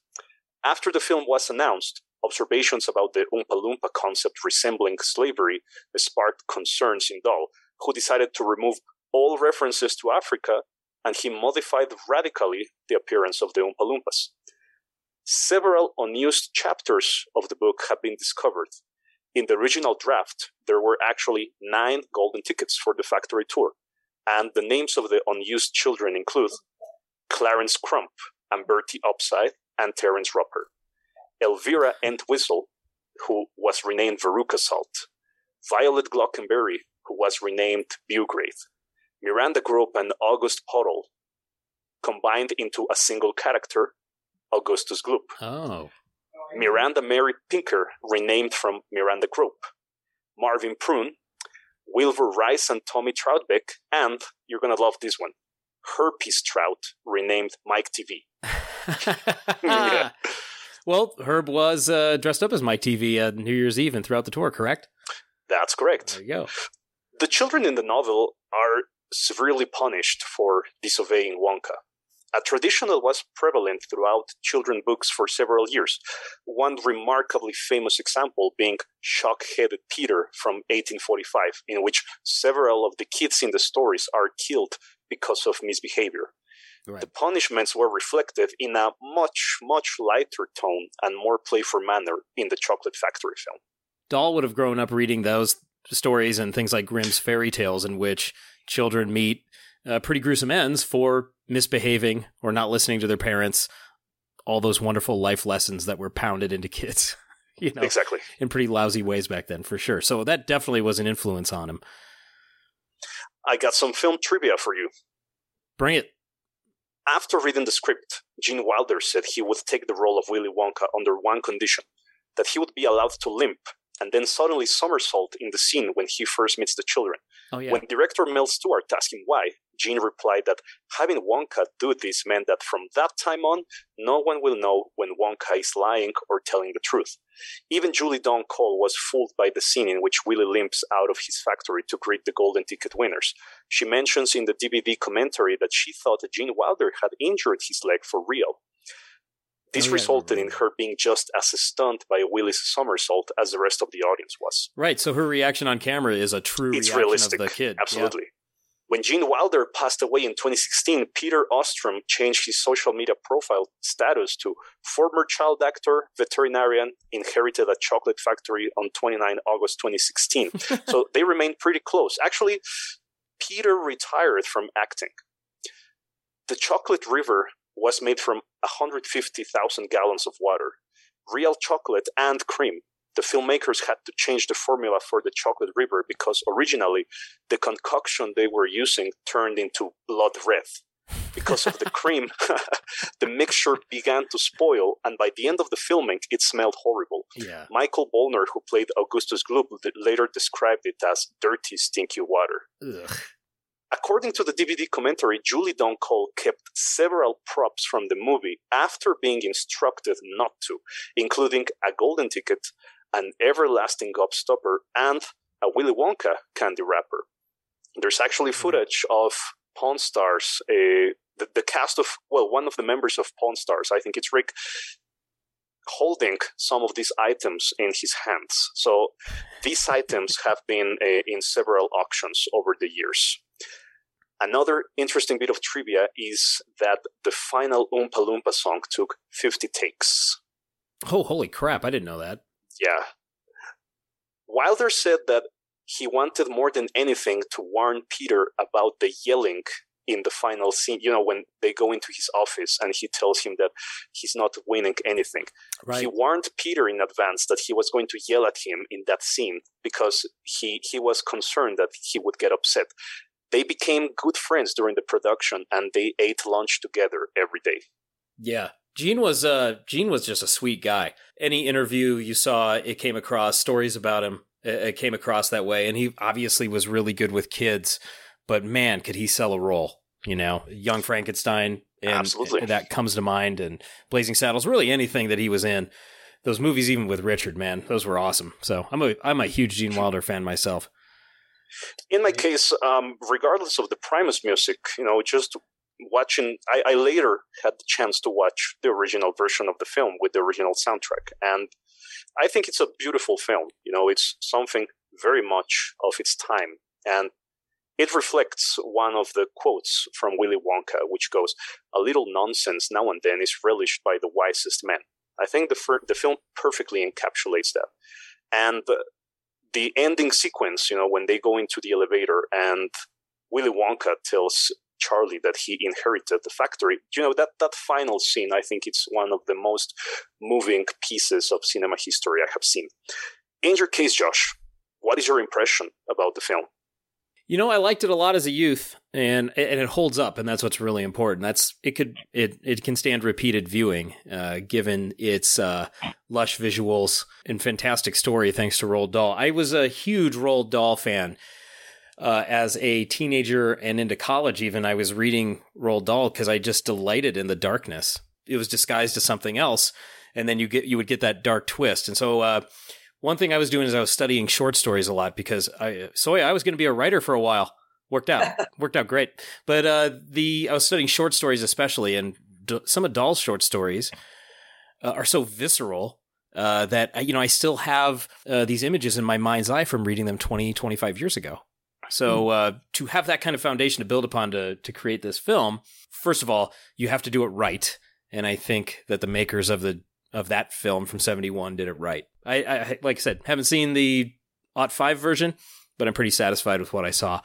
After the film was announced, observations about the Oompa Loompa concept resembling slavery sparked concerns in Dahl, who decided to remove all references to Africa and he modified radically the appearance of the Oompa Loompas. Several unused chapters of the book have been discovered. In the original draft, there were actually nine golden tickets for the factory tour, and the names of the unused children include Clarence Crump, and Bertie Upside, and Terence Roper. Elvira Entwistle, who was renamed Veruca Salt. Violet Glockenberry, who was renamed Bugwraith. Miranda Group and August Pottle, combined into a single character, Augustus Gloop. Oh, Miranda Mary Pinker, renamed from Miranda Group. Marvin Prune, Wilbur Rice and Tommy Troutbeck, and you're gonna love this one, Herpes Trout, renamed Mike TV. *laughs* *laughs* Yeah. Well, Herb was uh, dressed up as Mike TV at New Year's Eve and throughout the tour, correct? That's correct. There you go. The children in the novel are severely punished for disobeying Wonka. a tradition that was prevalent throughout children books for several years. One remarkably famous example being Shock Headed Peter from 1845, in which several of the kids in the stories are killed because of misbehavior. Right. The punishments were reflected in a much, much lighter tone and more playful manner in the Chocolate Factory film. Dahl would have grown up reading those stories and things like Grimm's fairy tales, in which children meet uh, pretty gruesome ends for misbehaving or not listening to their parents. All those wonderful life lessons that were pounded into kids, *laughs* you know, exactly in pretty lousy ways back then, for sure. So that definitely was an influence on him. I got some film trivia for you. Bring it. After reading the script, Gene Wilder said he would take the role of Willy Wonka under one condition that he would be allowed to limp and then suddenly somersault in the scene when he first meets the children. Oh, yeah. When director Mel Stuart asked him why, Gene replied that having Wonka do this meant that from that time on, no one will know when Wonka is lying or telling the truth. Even Julie Dawn Cole was fooled by the scene in which Willy limps out of his factory to greet the golden ticket winners. She mentions in the DVD commentary that she thought Gene Wilder had injured his leg for real. This oh, yeah, resulted in her being just as stunned by Willy's somersault as the rest of the audience was. Right, so her reaction on camera is a true it's reaction realistic, of the kid. Absolutely. Yeah. When Gene Wilder passed away in 2016, Peter Ostrum changed his social media profile status to former child actor, veterinarian, inherited a chocolate factory on 29 August 2016. *laughs* so they remained pretty close. Actually, Peter retired from acting. The Chocolate River was made from 150,000 gallons of water, real chocolate and cream. The filmmakers had to change the formula for the chocolate river because originally the concoction they were using turned into blood red. Because of the *laughs* cream, *laughs* the mixture began to spoil, and by the end of the filming, it smelled horrible. Yeah. Michael Bollner, who played Augustus Gloop, later described it as dirty, stinky water. Ugh. According to the DVD commentary, Julie Dawn Cole kept several props from the movie after being instructed not to, including a golden ticket, an everlasting gobstopper, and a Willy Wonka candy wrapper. There's actually hmm. footage of Pawn Stars, uh, the, the cast of, well, one of the members of Pawn Stars, I think it's Rick, holding some of these items in his hands. So these *laughs* items have been uh, in several auctions over the years. Another interesting bit of trivia is that the final Oompa Loompa song took 50 takes. Oh, holy crap. I didn't know that. Yeah. Wilder said that he wanted more than anything to warn Peter about the yelling in the final scene. You know, when they go into his office and he tells him that he's not winning anything. Right. He warned Peter in advance that he was going to yell at him in that scene because he, he was concerned that he would get upset they became good friends during the production and they ate lunch together every day. Yeah. Gene was uh Gene was just a sweet guy. Any interview you saw, it came across stories about him. It came across that way, and he obviously was really good with kids. But man, could he sell a role? You know, Young Frankenstein, and Absolutely. that comes to mind, and Blazing Saddles. Really, anything that he was in. Those movies, even with Richard, man, those were awesome. So I'm a I'm a huge Gene Wilder fan myself. In my case, um, regardless of the Primus music, you know, just watching, I, I, later had the chance to watch the original version of the film with the original soundtrack, and I think it's a beautiful film. You know, it's something very much of its time, and it reflects one of the quotes from Willy Wonka, which goes, "A little nonsense now and then is relished by the wisest men." I think the fir- the film perfectly encapsulates that, and the ending sequence, you know, when they go into the elevator and Willy Wonka tells Charlie that he inherited the factory. You know, that, that final scene, I think it's one of the most moving pieces of cinema history I have seen. In your case, Josh, what is your impression about the film? You know, I liked it a lot as a youth, and and it holds up, and that's what's really important. That's it could it it can stand repeated viewing, uh, given its uh, lush visuals and fantastic story. Thanks to Roald Dahl, I was a huge Roald Dahl fan. Uh, as a teenager and into college, even I was reading Roald Dahl because I just delighted in the darkness. It was disguised as something else, and then you get you would get that dark twist. And so, uh, one thing I was doing is I was studying short stories a lot because I so I was going to be a writer for a while. worked out *laughs* worked out great. But uh, the I was studying short stories especially, and d- some of Dahl's short stories uh, are so visceral. Uh, that you know, I still have uh, these images in my mind's eye from reading them 20, 25 years ago. So uh, to have that kind of foundation to build upon to to create this film, first of all, you have to do it right, and I think that the makers of the of that film from '71 did it right. I, I like I said, haven't seen the Ot Five version, but I'm pretty satisfied with what I saw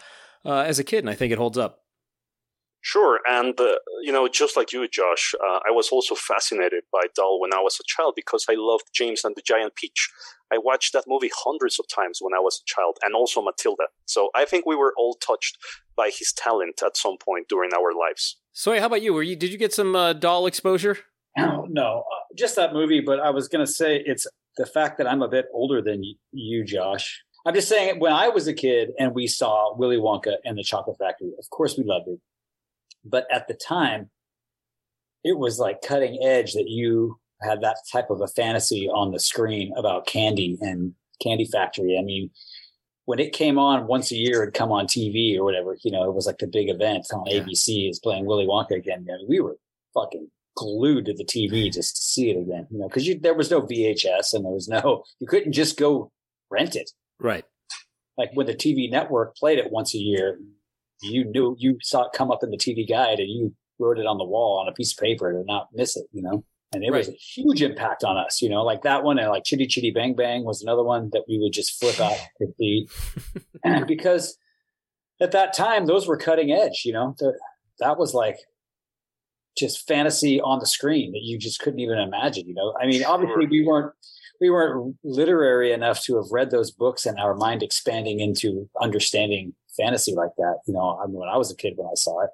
uh, as a kid, and I think it holds up. Sure, and uh, you know, just like you, Josh, uh, I was also fascinated by Dahl when I was a child because I loved James and the Giant Peach. I watched that movie hundreds of times when I was a child, and also Matilda. So I think we were all touched by his talent at some point during our lives. So, how about you? Were you did you get some uh, Dahl exposure? No, no, uh, just that movie. But I was going to say it's the fact that I'm a bit older than you, Josh. I'm just saying, when I was a kid and we saw Willy Wonka and the Chocolate Factory, of course we loved it. But at the time, it was like cutting edge that you had that type of a fantasy on the screen about candy and Candy Factory. I mean, when it came on once a year, it'd come on TV or whatever. You know, it was like the big event on yeah. ABC is playing Willy Wonka again. I mean, we were fucking glued to the TV just to see it again. You know, because there was no VHS and there was no you couldn't just go rent it. Right. Like when the TV network played it once a year, you knew you saw it come up in the TV guide and you wrote it on the wall on a piece of paper to not miss it, you know? And it right. was a huge impact on us, you know, like that one and like Chitty Chitty Bang Bang was another one that we would just flip out *laughs* the because at that time those were cutting edge, you know. that was like just fantasy on the screen that you just couldn't even imagine, you know. I mean, obviously we weren't we weren't literary enough to have read those books and our mind expanding into understanding fantasy like that. You know, I mean, when I was a kid when I saw it,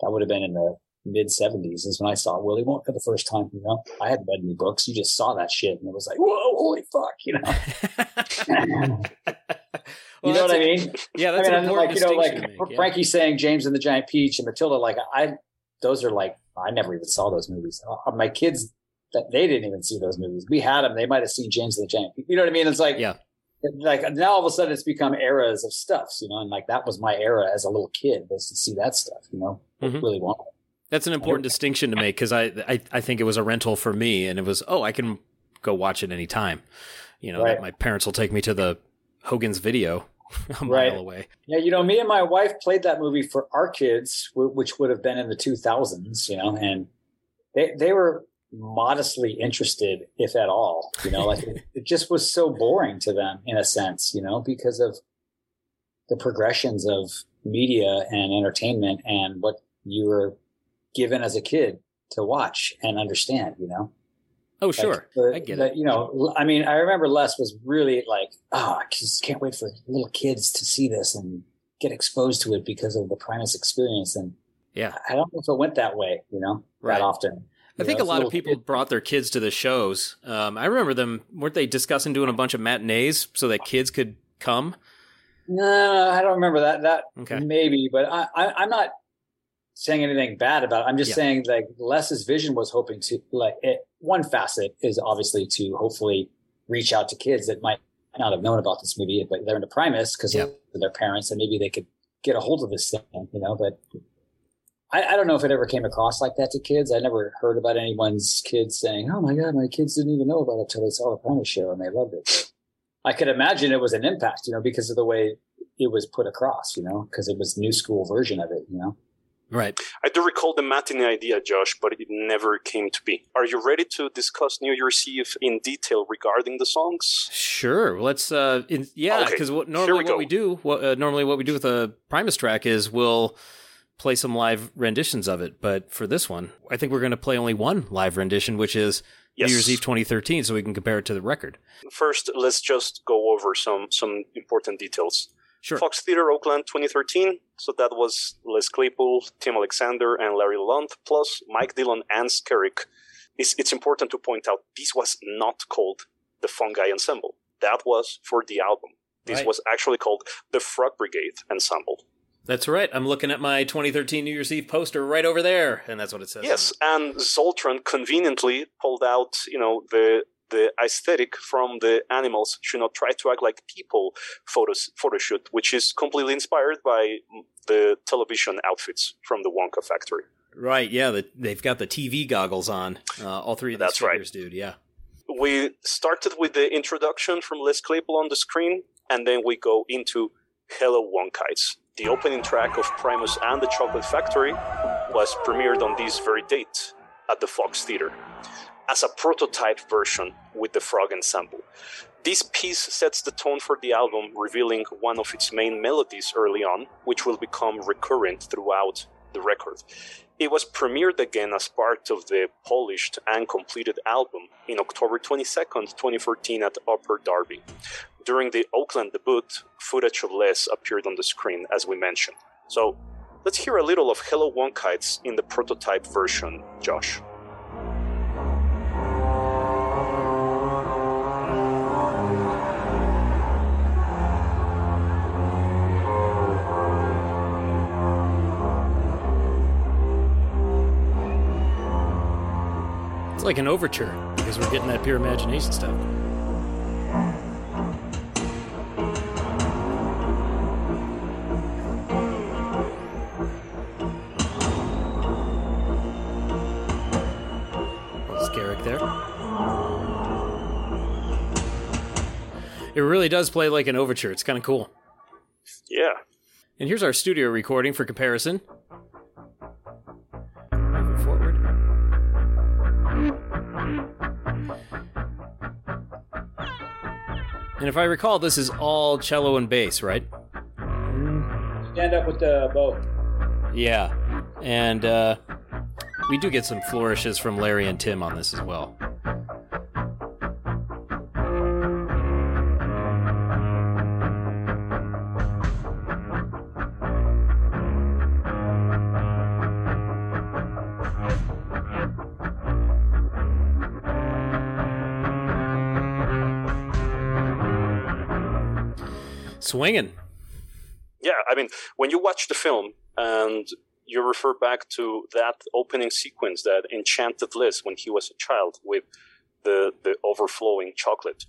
that would have been in the mid seventies is when I saw Willy Wonka the first time. You know, I hadn't read any books. You just saw that shit and it was like, whoa, holy fuck, you know. *laughs* you know what I mean? Yeah, that's I mean, like you know, like Frankie saying James and the Giant Peach and Matilda. Like I, those are like I never even saw those movies. Uh, my kids that they didn't even see those movies. We had them. They might have seen James and the Giant. Peach. You know what I mean? It's like yeah like now all of a sudden it's become eras of stuffs, you know, and like that was my era as a little kid was to see that stuff, you know, mm-hmm. really want. That's an important distinction to make because I, I I think it was a rental for me, and it was oh I can go watch it anytime, you know. Right. my parents will take me to the Hogan's Video *laughs* a mile right. away. Yeah, you know, me and my wife played that movie for our kids, which would have been in the 2000s, you know, and they they were modestly interested, if at all. You know, like it, *laughs* it, just was so boring to them in a sense, you know, because of the progressions of media and entertainment and what you were given as a kid to watch and understand, you know. Oh, sure. Like, I get the, it. You know, I mean, I remember Les was really like, oh, I just can't wait for little kids to see this and get exposed to it because of the Primus experience. And yeah, I don't know if it went that way, you know, right. that often. I think a lot of people kid. brought their kids to the shows. Um, I remember them, weren't they discussing doing a bunch of matinees so that kids could come? No, I don't remember that. That okay. maybe, but I, I, am not saying anything bad about it. I'm just yeah. saying like Les's vision was hoping to like it, one facet is obviously to hopefully reach out to kids that might not have known about this movie, but they're into Primus because of their parents and maybe they could get a hold of this thing, you know, but I, I, don't know if it ever came across like that to kids. I never heard about anyone's kids saying, "Oh my god, my kids didn't even know about it until they saw the Primus show and they loved it." But I could imagine it was an impact, you know, because of the way it was put across, you know, because it was new school version of it, you know. Right. I do recall the matinee idea, Josh, but it never came to be. Are you ready to discuss New Year's Eve in detail regarding the songs? Sure. Let's. Uh, in, yeah, because okay. normally we what we do, what, uh, normally what we do with a Primus track is we'll play some live renditions of it. But for this one, I think we're going to play only one live rendition, which is yes. New Year's Eve 2013, so we can compare it to the record. First, let's just go over some some important details. Sure. Fox Theater Oakland 2013. So that was Les Claypool, Tim Alexander, and Larry Lalonde, plus Mike Dillon and Skerik. It's, it's important to point out this was not called the Fungi Ensemble. That was for the album. This right. was actually called the Frog Brigade Ensemble. That's right. I'm looking at my 2013 New Year's Eve poster right over there, and that's what it says. Yes, and Zoltron conveniently pulled out, you know, the the aesthetic from the animals should not try to act like people photos photo shoot, which is completely inspired by the television outfits from the Wonka factory. Right. Yeah. The, they've got the TV goggles on. Uh, all three of these That's right. dude. Yeah. We started with the introduction from Les Claypool on the screen, and then we go into Hello Wonkites. The opening track of Primus and the Chocolate Factory was premiered on this very date at the Fox Theater as a prototype version with the frog ensemble. This piece sets the tone for the album, revealing one of its main melodies early on, which will become recurrent throughout the record. It was premiered again as part of the polished and completed album in October 22nd, 2014 at Upper Darby. During the Oakland debut, footage of Les appeared on the screen, as we mentioned. So let's hear a little of Hello Wonkites in the prototype version, Josh. It's like an overture because we're getting that pure imagination stuff. It really does play like an overture. It's kind of cool. Yeah, And here's our studio recording for comparison. Moving forward. And if I recall, this is all cello and bass, right? Stand up with the bow. Yeah. And uh, we do get some flourishes from Larry and Tim on this as well. Swinging. yeah. I mean, when you watch the film and you refer back to that opening sequence, that enchanted Les when he was a child with the the overflowing chocolate.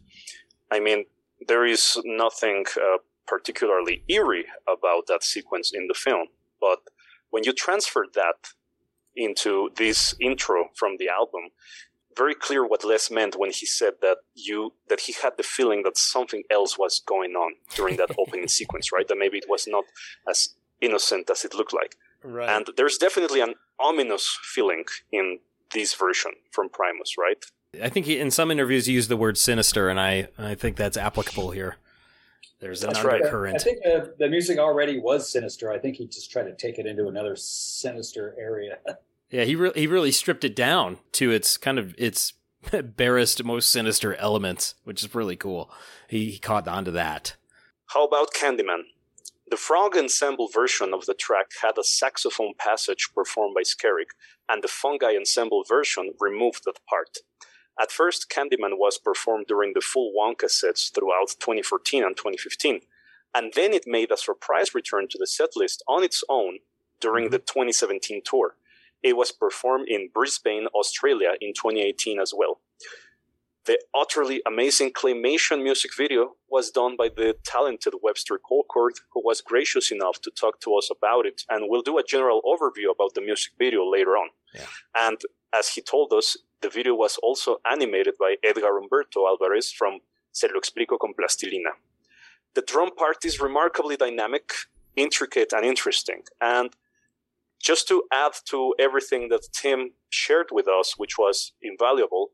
I mean, there is nothing uh, particularly eerie about that sequence in the film, but when you transfer that into this intro from the album, very clear what Les meant when he said that you that he had the feeling that something else was going on during that *laughs* opening sequence, right? That maybe it was not as innocent as it looked like. Right. And there's definitely an ominous feeling in this version from Primus, right? I think he, in some interviews he used the word sinister, and I, I think that's applicable here. There's an That's right. undercurrent. I think the, the music already was sinister. I think he just tried to take it into another sinister area. *laughs* Yeah, he re- he really stripped it down to its kind of its *laughs* barest, most sinister elements, which is really cool. He, he caught on to that. How about Candyman? The Frog Ensemble version of the track had a saxophone passage performed by Skerik, and the Fungi Ensemble version removed that part. At first, Candyman was performed during the full Wonka sets throughout 2014 and 2015, and then it made a surprise return to the setlist on its own during mm-hmm. the 2017 tour. It was performed in Brisbane, Australia in 2018 as well. The utterly amazing claymation music video was done by the talented Webster Colcord, who was gracious enough to talk to us about it, and we'll do a general overview about the music video later on. Yeah. And as he told us, the video was also animated by Edgar Humberto Alvarez from Se lo explico con plastilina. The drum part is remarkably dynamic, intricate, and interesting. And just to add to everything that Tim shared with us, which was invaluable,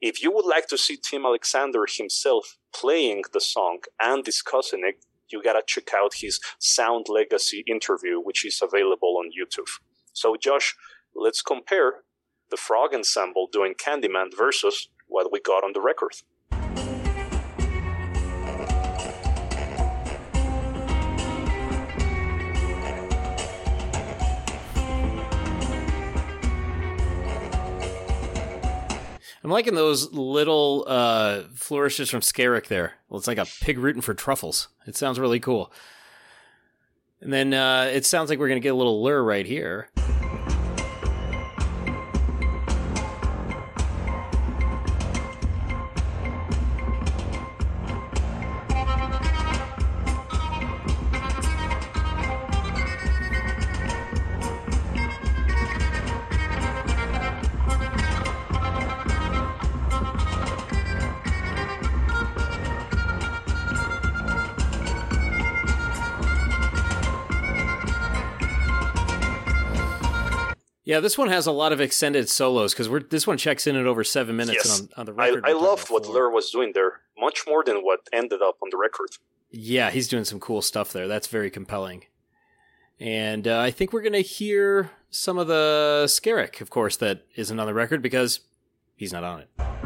if you would like to see Tim Alexander himself playing the song and discussing it, you gotta check out his Sound Legacy interview, which is available on YouTube. So, Josh, let's compare the Frog Ensemble doing Candyman versus what we got on the record. I'm liking those little uh, flourishes from Skerik there. Well, it's like a pig rooting for truffles. It sounds really cool. And then uh, it sounds like we're going to get a little Ler right here. Yeah, this one has a lot of extended solos because we're this one checks in at over seven minutes Yes. on, on the I, record. I we're loved what. Ler was doing there, much more than what ended up on the record. Yeah, he's doing some cool stuff there. That's very compelling. And uh, I think we're going to hear some of the Skerik, of course, that isn't on the record because he's not on it.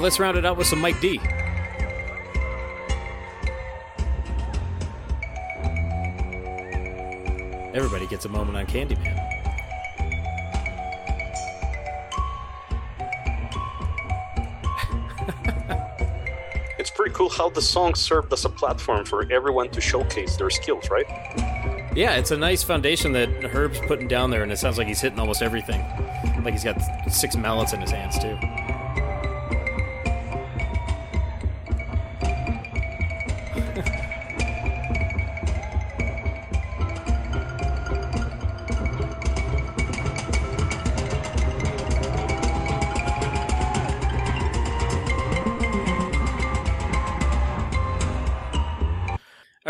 Let's round it out with some Mike D. Everybody gets a moment on Candyman. *laughs* It's pretty cool how the song served as a platform for everyone to showcase their skills, right? Yeah, it's a nice foundation that Herb's putting down there, and it sounds like he's hitting almost everything. Like he's got six mallets in his hands, too.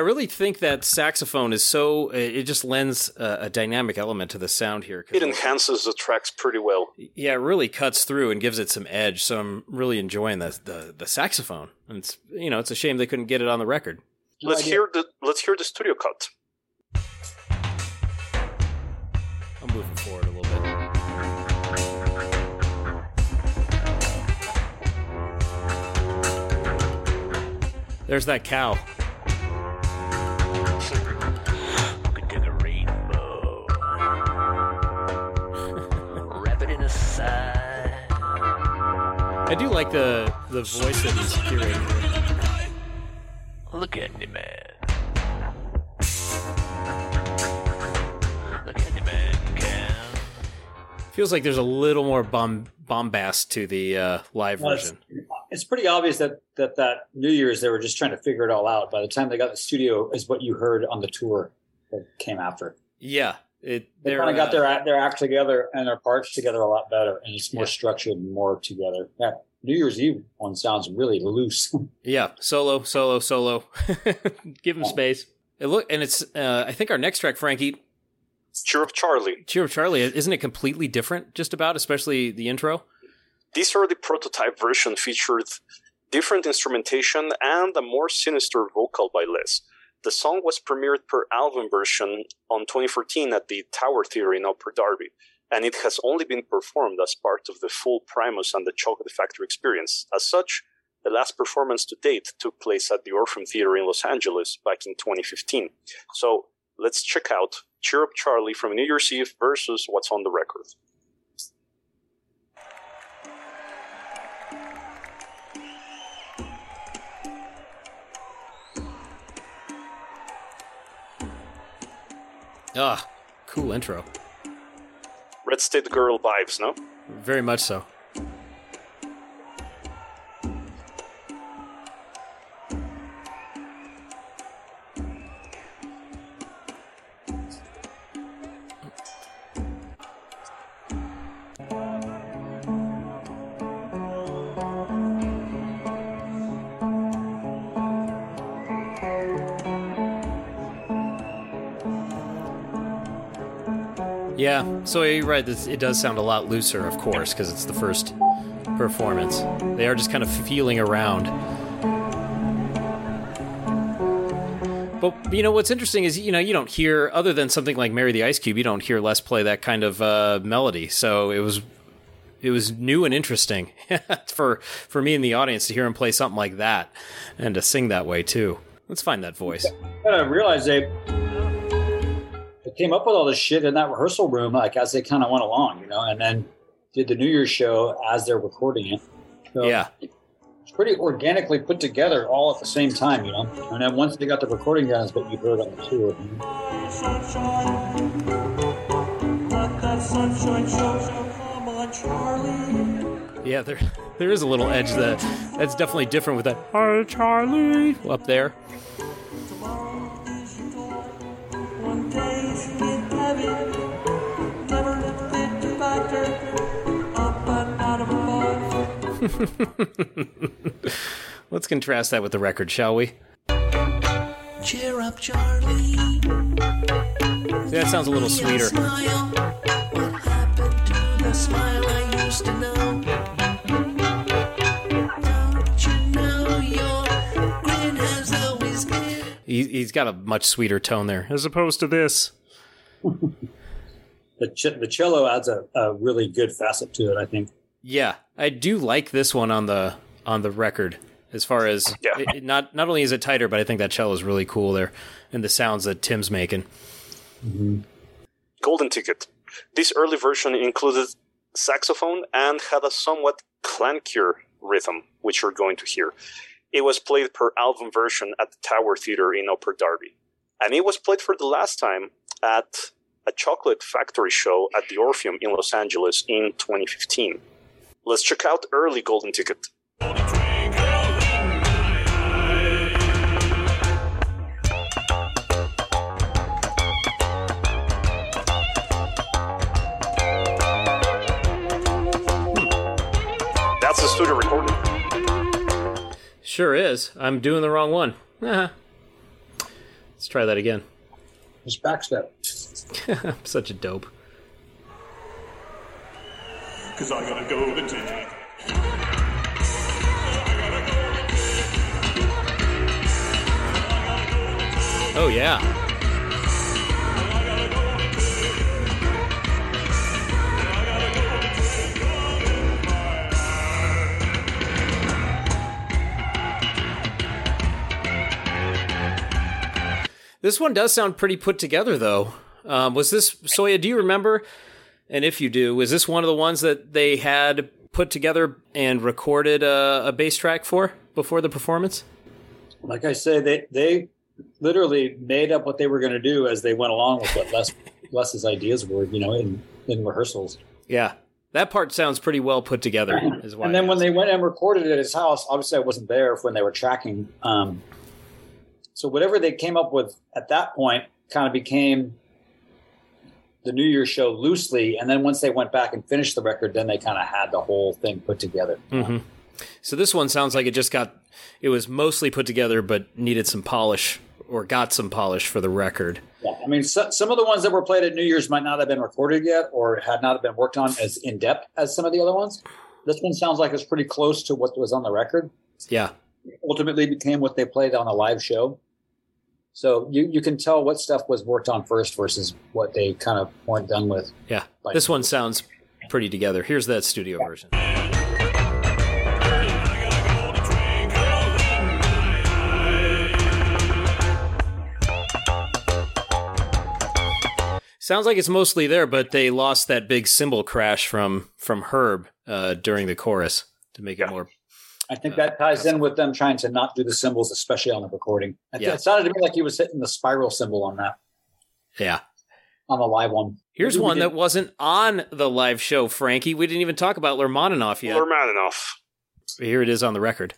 I really think that saxophone is so it just lends a, a dynamic element to the sound here. It enhances the tracks pretty well. yeah, it really cuts through and gives it some edge. So I'm really enjoying the the, the saxophone. And it's you know it's a shame they couldn't get it on the record. No let's idea. hear the let's hear the studio cut. I'm moving forward a little bit. There's that cow. Could take a rainbow, wrap it in a sigh. I do like the the voice that he's hearing. Look at me, man. Look at me, man. Feels like there's a little more bomb bombast to the uh, live Well, version. it's pretty obvious that, that that New Year's they were just trying to figure it all out. By the time they got the studio, is what you heard on the tour that came after. Yeah, it They kind of got uh, their act- their act together and their parts together a lot better, and it's more Yeah. structured and more together. That New Year's Eve one sounds really loose. *laughs* Yeah, solo, solo, solo. *laughs* Give him space. It look, and it's. Uh, I think our next track, Frankie, Cheer up, Charlie. Cheer Up Charlie, isn't it completely different? Just about, especially the intro. This early prototype version featured different instrumentation and a more sinister vocal by Les. The song was premiered per album version on 2014 at the Tower Theatre in Upper Darby, and it has only been performed as part of the full Primus and the Chocolate Factory experience. As such, the last performance to date took place at the Orpheum Theatre in Los Angeles back in 2015. So let's check out Cheer Up Charlie from New Year's Eve versus what's on the record. Ah, cool intro. Red State Girl vibes, no? Very much so. So you're right. This, it does sound a lot looser, of course, because it's the first performance. They are just kind of feeling around. But you know what's interesting is you know you don't hear other than something like "Mary the Ice Cube," you don't hear Les play that kind of uh, melody. So it was it was new and interesting *laughs* for for me in the audience to hear him play something like that and to sing that way too. Let's find that voice. I realized they they came up with all this shit in that rehearsal room, like as they kind of went along, you know, and then did the New Year's show as they're recording it. So Yeah, it's pretty organically put together all at the same time, you know. And then once they got the recording done, is what you heard on the tour. you know. Yeah, there there is a little edge that that's definitely different with that Hi Charlie up there. *laughs* Let's contrast that with the record, shall we? Cheer up, Charlie. See, that sounds a little sweeter. Smile. What happened to the smile I used to know? Don't you know your grin has always been? He, he's got a much sweeter tone there, as opposed to this. *laughs* The ch- the cello adds a, a really good facet to it, I think. Yeah, I do like this one on the on the record. As far as Yeah. it, it- not not only is it tighter, but I think that cello is really cool there, and the sounds that Tim's making. Mm-hmm. Golden Ticket. This early version included saxophone and had a somewhat clankier rhythm, which you're going to hear. It was played per album version at the Tower Theatre in Upper Darby. And it was played for the last time at a chocolate factory show at the Orpheum in Los Angeles in 2015. Let's check out early Golden Ticket. That's the studio recording. Sure is. I'm doing the wrong one. Uh-huh. Let's try that again. Just backstep. *laughs* I'm such a dope. Cause I got a golden ticket. Oh yeah. This one does sound pretty put together, though. Um, was this Sawyer? Do you remember? And if you do, was this one of the ones that they had put together and recorded a, a bass track for before the performance? Like I say, they they literally made up what they were going to do as they went along with what Les *laughs* Les's ideas were, you know, in in rehearsals. Yeah, that part sounds pretty well put together. Is why and then when they went and recorded it at his house, obviously I wasn't there when they were tracking. Um, so whatever they came up with at that point kind of became the New Year's show loosely, and then once they went back and finished the record, then they kind of had the whole thing put together. Mhm. So this one sounds like it just got it was mostly put together, but needed some polish or got some polish for the record. Yeah, I mean, so, some of the ones that were played at New Year's might not have been recorded yet, or had not been worked on as in depth as some of the other ones. This one sounds like it's pretty close to what was on the record. Yeah, ultimately became what they played on a live show. So you, you can tell what stuff was worked on first versus what they kind of weren't done with. yeah. Like- This one sounds pretty together. Here's that studio version. Sounds like it's mostly there, but they lost that big cymbal crash from from Herb uh, during the chorus to make it more. I think that ties in with them trying to not do the cymbals, especially on the recording. I th- Yeah. It sounded to me like he was hitting the spiral cymbal on that, Yeah. on the live one. Here's one that wasn't on the live show, Frankie. We didn't even talk about Lermoninoff yet. Lermaninoff. Here it is on the record.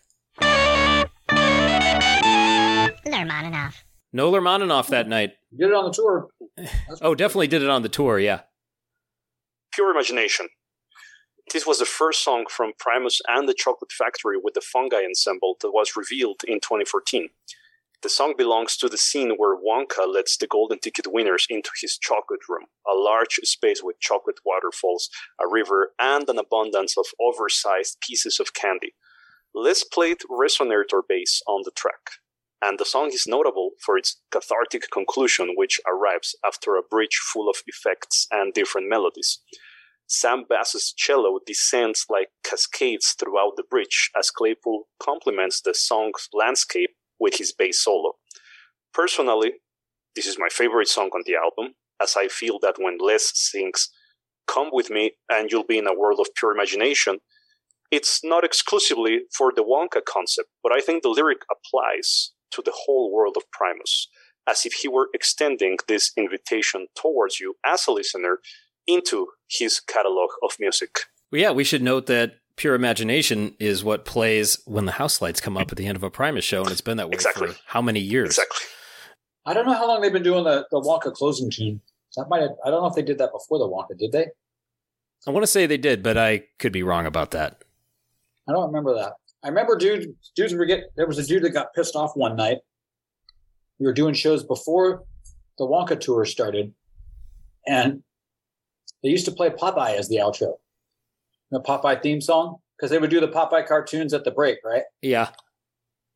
Lermoninoff. No Lermoninoff that night. Did it on the tour. *laughs* Oh, definitely did it on the tour. Yeah. Pure Imagination. This was the first song from Primus and the Chocolate Factory with the Fungi Ensemble that was revealed in 2014. The song belongs to the scene where Wonka lets the golden ticket winners into his chocolate room, a large space with chocolate waterfalls, a river, and an abundance of oversized pieces of candy. Les played resonator bass on the track, and the song is notable for its cathartic conclusion, which arrives after a bridge full of effects and different melodies. Sam Bass's cello descends like cascades throughout the bridge as Claypool complements the song's landscape with his bass solo. Personally, this is my favorite song on the album, as I feel that when Les sings Come with me and you'll be in a world of pure imagination, it's not exclusively for the Wonka concept, but I think the lyric applies to the whole world of Primus, as if he were extending this invitation towards you as a listener into his catalog of music. Well, yeah, we should note that Pure Imagination is what plays when the house lights come up at the end of a Primus show, and it's been that way Exactly. for how many years? Exactly. I don't know how long they've been doing the, the Wonka closing tune. That might have, I don't know if they did that before the Wonka, did they? I want to say they did, but I could be wrong about that. I don't remember that. I remember dudes dudes were get there was a dude that got pissed off one night. We were doing shows before the Wonka tour started, and they used to play Popeye as the outro, the Popeye theme song, because they would do the Popeye cartoons at the break, right, Yeah.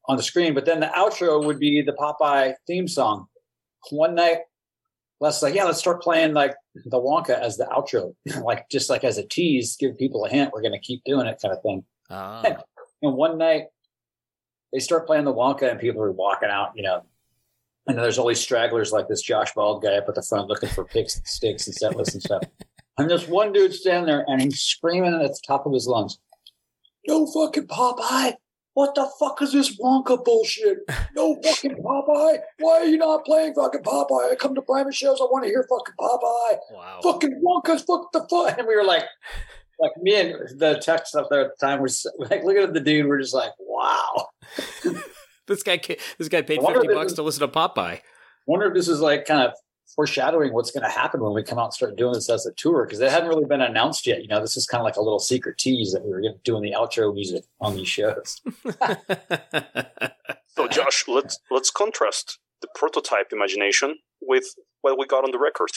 on the screen. But then the outro would be the Popeye theme song. One night, Les like, "Yeah, let's start playing like the Wonka as the outro, *laughs* like just like as a tease, give people a hint. We're going to keep doing it, kind of thing." Ah. And one night they start playing the Wonka and people are walking out, you know. And there's these stragglers like this Josh Bald guy up at the front looking for picks and sticks and set lists and stuff. And this one dude standing there and he's screaming at the top of his lungs, No fucking Popeye! What the fuck is this Wonka bullshit? No fucking Popeye! Why are you not playing fucking Popeye? I come to private shows, I want to hear fucking Popeye! wow. fucking Wonka's fuck the fuck. And we were like, like me and the text up there at the time was like looking at the dude. We're just like, wow. *laughs* This guy, this guy paid fifty bucks this to listen to Popeye. Wonder if this is like kind of foreshadowing what's going to happen when we come out and start doing this as a tour because it hadn't really been announced yet. You know, this is kind of like a little secret tease that we were doing the outro music on these shows. *laughs* So, Josh, let's let's contrast the prototype imagination with what we got on the record.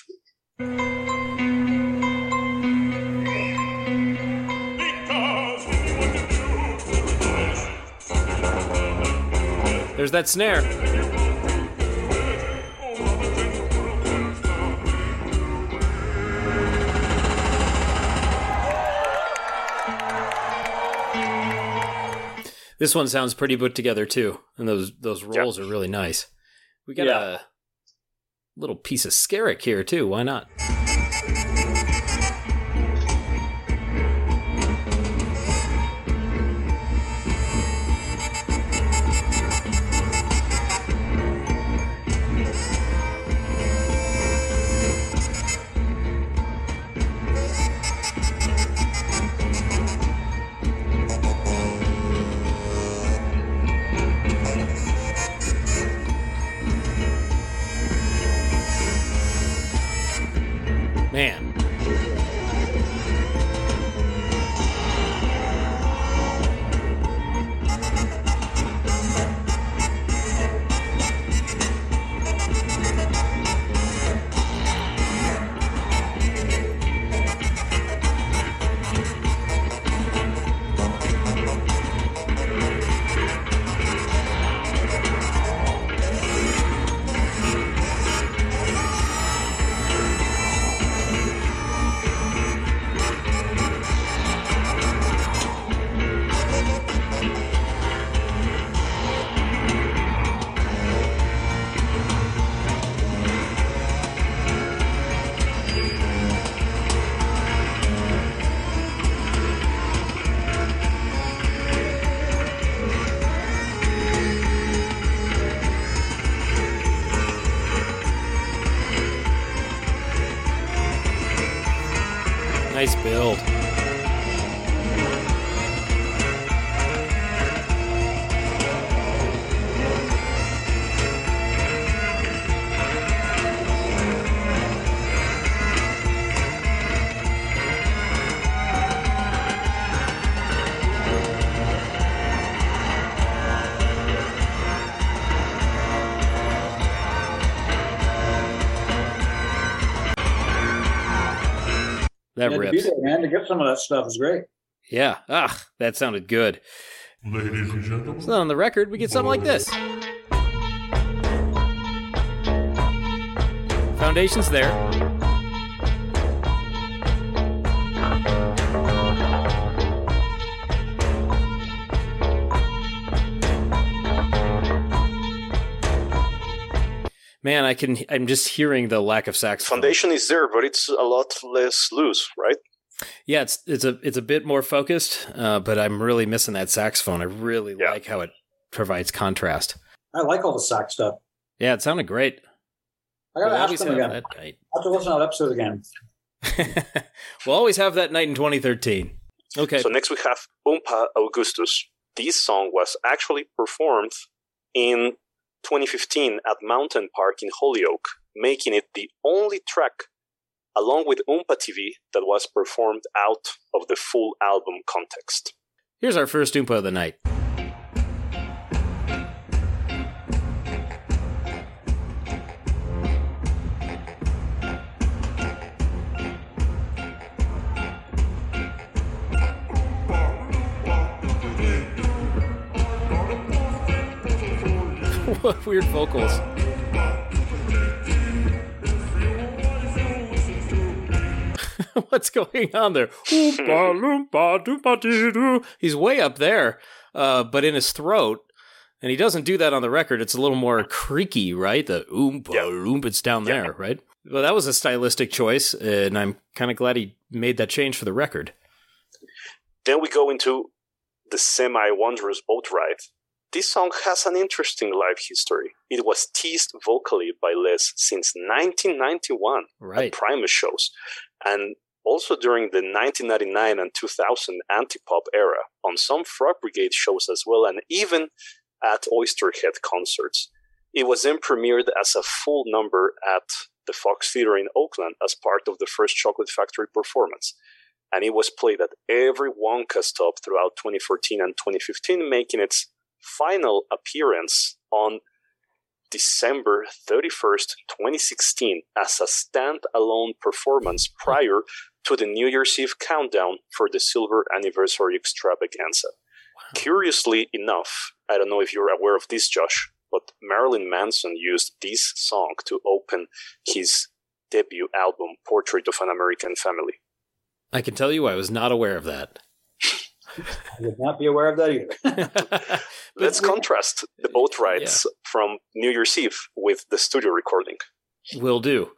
Because when you want to do There's that snare. This one sounds pretty put together too, and those those rolls are really nice. We got Yeah. a little piece of Skerik here too. Why not? Man, That Yeah, to be rips. there, man, to get some of that stuff is great. Yeah. Ah, that sounded good. Ladies and gentlemen, It's not on the record. We get something like this. Foundation's there. Man, I can. I'm just hearing the lack of saxophone. Foundation is there, but it's a lot less loose, right? Yeah, it's it's a it's a bit more focused, uh, but I'm really missing that saxophone. I really Yeah. like how it provides contrast. I like all the sax stuff. Yeah, it sounded great. I gotta We'll ask always them have again. that night. I have to listen to that episode again. *laughs* we'll always have that night in 2013. Okay. So next we have Oompa Augustus. This song was actually performed in 2015 at Mountain Park in Holyoke, making it the only track, along with Oompa TV, that was performed out of the full album context. Here's our first Oompa of the night. *laughs* weird vocals. *laughs* What's going on there? *laughs* Oompa loompa doompa dee doo. He's way up there, uh, but in his throat, and he doesn't do that on the record. It's a little more creaky, right? The oompa Yeah. loompa, it's down Yeah. there, right? Well, that was a stylistic choice, and I'm kind of glad he made that change for the record. Then we go into the semi wondrous boat ride. This song has an interesting life history. It was teased vocally by Les since 1991 Right. at Primus shows, and also during the 1999 and 2000 anti-pop era on some Frog Brigade shows as well, and even at Oysterhead concerts. It was then premiered as a full number at the Fox Theater in Oakland as part of the first Chocolate Factory performance. And it was played at every Wonka stop throughout 2014 and 2015, making its final appearance on December 31st, 2016, as a standalone performance prior to the New Year's Eve countdown for the Silver Anniversary Extravaganza. Curiously enough, I don't know if you're aware of this, Josh, but Marilyn Manson used this song to open his debut album, Portrait of an American Family. I can tell you I was not aware of that. I would not be aware of that either. *laughs* Let's contrast the boat rides from New Year's Eve with the studio recording. Will do.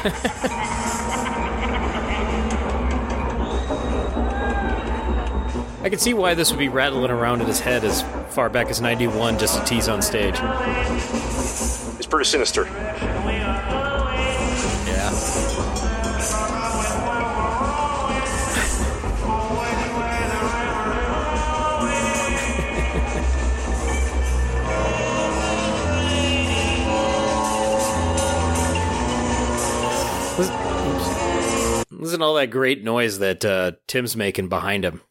*laughs* I can see why this would be rattling around in his head as far back as 91 just to tease on stage. It's pretty sinister. Yeah. *laughs* Listen. Listen to all that great noise that uh, Tim's making behind him.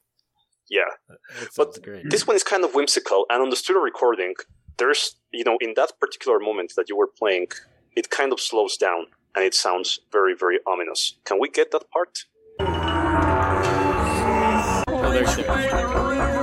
Yeah. Uh, that But great. This one is kind of whimsical, and on the studio recording, there's, you know, in that particular moment that you were playing, it kind of slows down and it sounds very, very ominous. Can we get that part? Oh,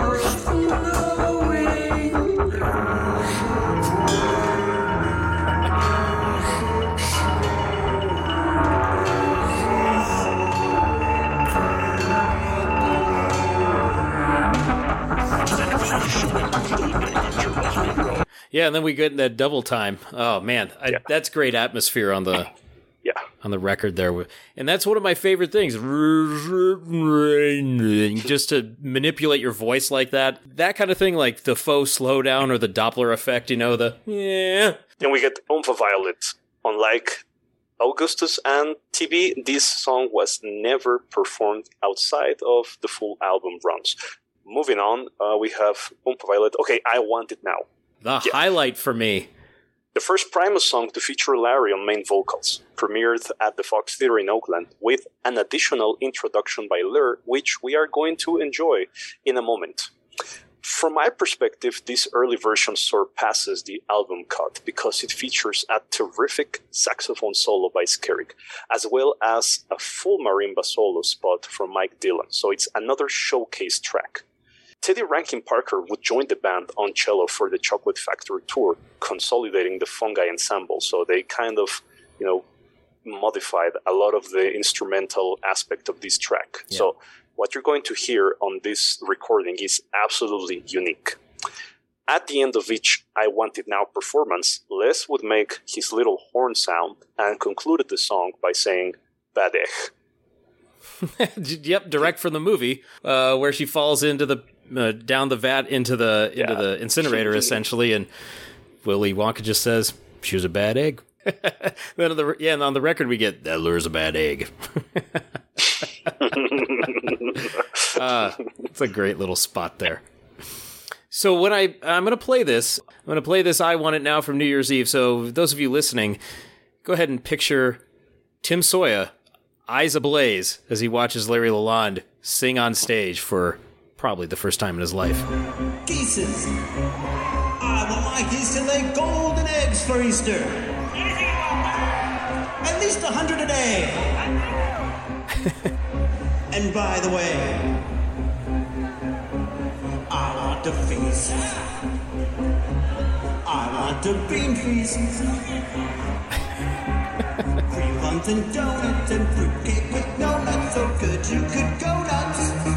Yeah, and then we get in that double time. Oh man, I, Yeah. that's great atmosphere on the Yeah. on the record there, and that's one of my favorite things. Just to manipulate your voice like that, that kind of thing, like the faux slowdown or the Doppler effect. You know, the yeah. Then we get Violet. Unlike Augustus and TV, this song was never performed outside of the full album runs. Moving on, uh, we have Violet. Okay, I Want It Now. The Yeah. highlight for me. The first Primus song to feature Larry on main vocals, premiered at the Fox Theater in Oakland, with an additional introduction by Ler, which we are going to enjoy in a moment. From my perspective, this early version surpasses the album cut because it features a terrific saxophone solo by Skerik, as well as a full marimba solo spot from Mike Dillon. So it's another showcase track. Teddy Rankin Parker would join the band on cello for the Chocolate Factory tour, consolidating the fungi ensemble. So they kind of, you know, modified a lot of the instrumental aspect of this track. Yeah. So what you're going to hear on this recording is absolutely unique. At the end of each I Want It Now performance, Les would make his little horn sound and concluded the song by saying, Badech. *laughs* yep, direct from the movie, uh, where she falls into the uh, down the vat into the into Yeah. the incinerator essentially, and Willy Wonka just says she was a bad egg. *laughs* then on the yeah, and on the record we get that Ler's a bad egg. *laughs* uh, it's a great little spot there. So when I I'm gonna play this, I'm gonna play this. I want it now from New Year's Eve. So those of you listening, go ahead and picture Tim Sawyer, eyes ablaze as he watches Larry Lalonde sing on stage for probably the first time in his life. Geeses. I want my geese to lay golden eggs for Easter. At least a hundred a day. *laughs* and by the way, I want to feast. I want to bean feast. *laughs* Cream buns and donuts and fruitcake with no nuts, so good you could go nuts.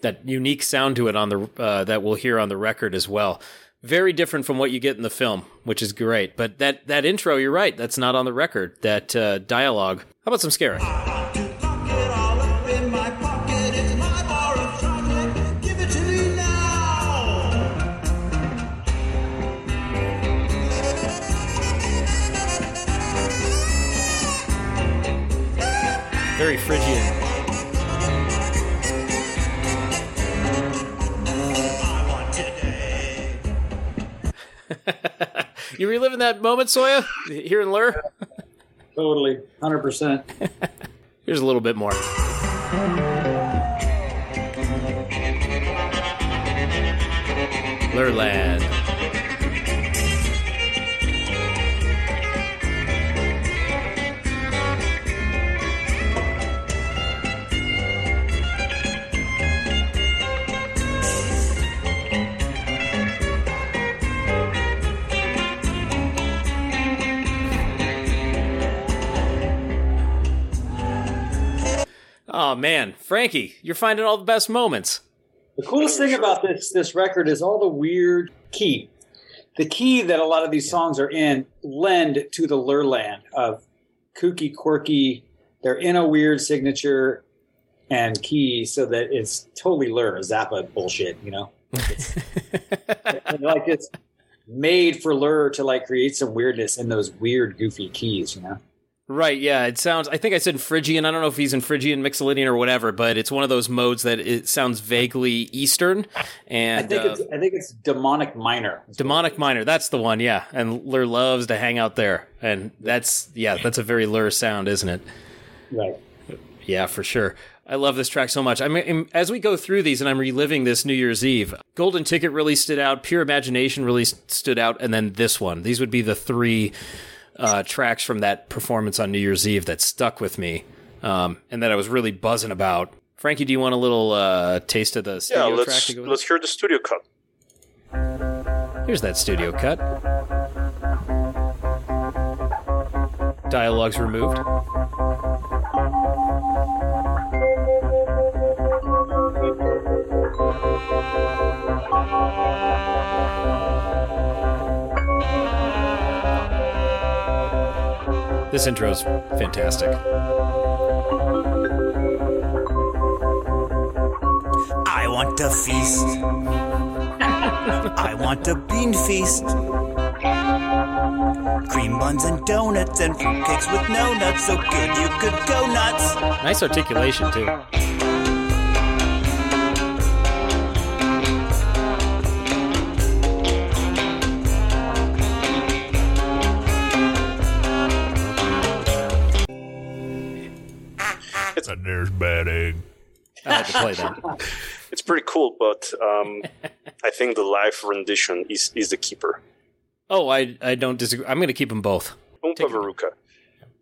That unique sound to it on the uh, that we'll hear on the record as well. Very different from what you get in the film, which is great. But that that intro, you're right, that's not on the record. That uh, dialogue. How about some Skerik? Very lock *laughs* You reliving that moment, Sawyer? Here in Ler? Totally, hundred percent. *laughs* Here's a little bit more. Lerland. Oh man, Frankie, you're finding all the best moments. The coolest thing about this this record is all the weird key. The key that a lot of these songs are in lend to the Lerland of kooky, quirky. They're in a weird signature and key, so that it's totally Ler Zappa bullshit. You know, *laughs* it's, like it's made for Ler to like create some weirdness in those weird, goofy keys. You know. Right, yeah, it sounds. I think I said Phrygian. I don't know if he's in Phrygian, Mixolydian, or whatever, but it's one of those modes that it sounds vaguely Eastern and I think uh, it's I think it's demonic minor. demonic minor. That's the one, yeah. And Ler loves to hang out there, and that's yeah, that's a very Ler sound, isn't it? Right. Yeah, for sure. I love this track so much. I mean, as we go through these and I'm reliving this New Year's Eve, Golden Ticket really stood out, Pure Imagination really stood out, and then this one. These would be the three uh, tracks from that performance on New Year's Eve that stuck with me um, and that I was really buzzing about. Frankie, do you want a little uh, taste of the Yeah, studio track let's let's hear the studio cut. Here's that studio cut. Dialogues removed. This intro is fantastic. I want a feast. I want a bean feast. Cream buns and donuts and fruitcakes with no nuts, so good you could go nuts. Nice articulation, too. And there's bad egg. I had to play that. *laughs* It's pretty cool, but um, I think the live rendition is is the keeper. Oh, I I don't disagree. I'm going to keep them both. Oompa Veruca.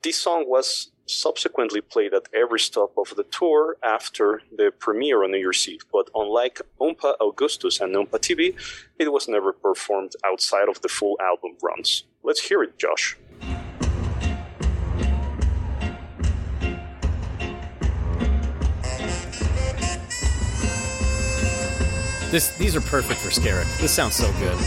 This song was subsequently played at every stop of the tour after the premiere on New Year's Eve. But unlike Oompa Augustus and Oompa TV, it was never performed outside of the full album runs. Let's hear it, Josh. This these are perfect for Skerik. This sounds so good.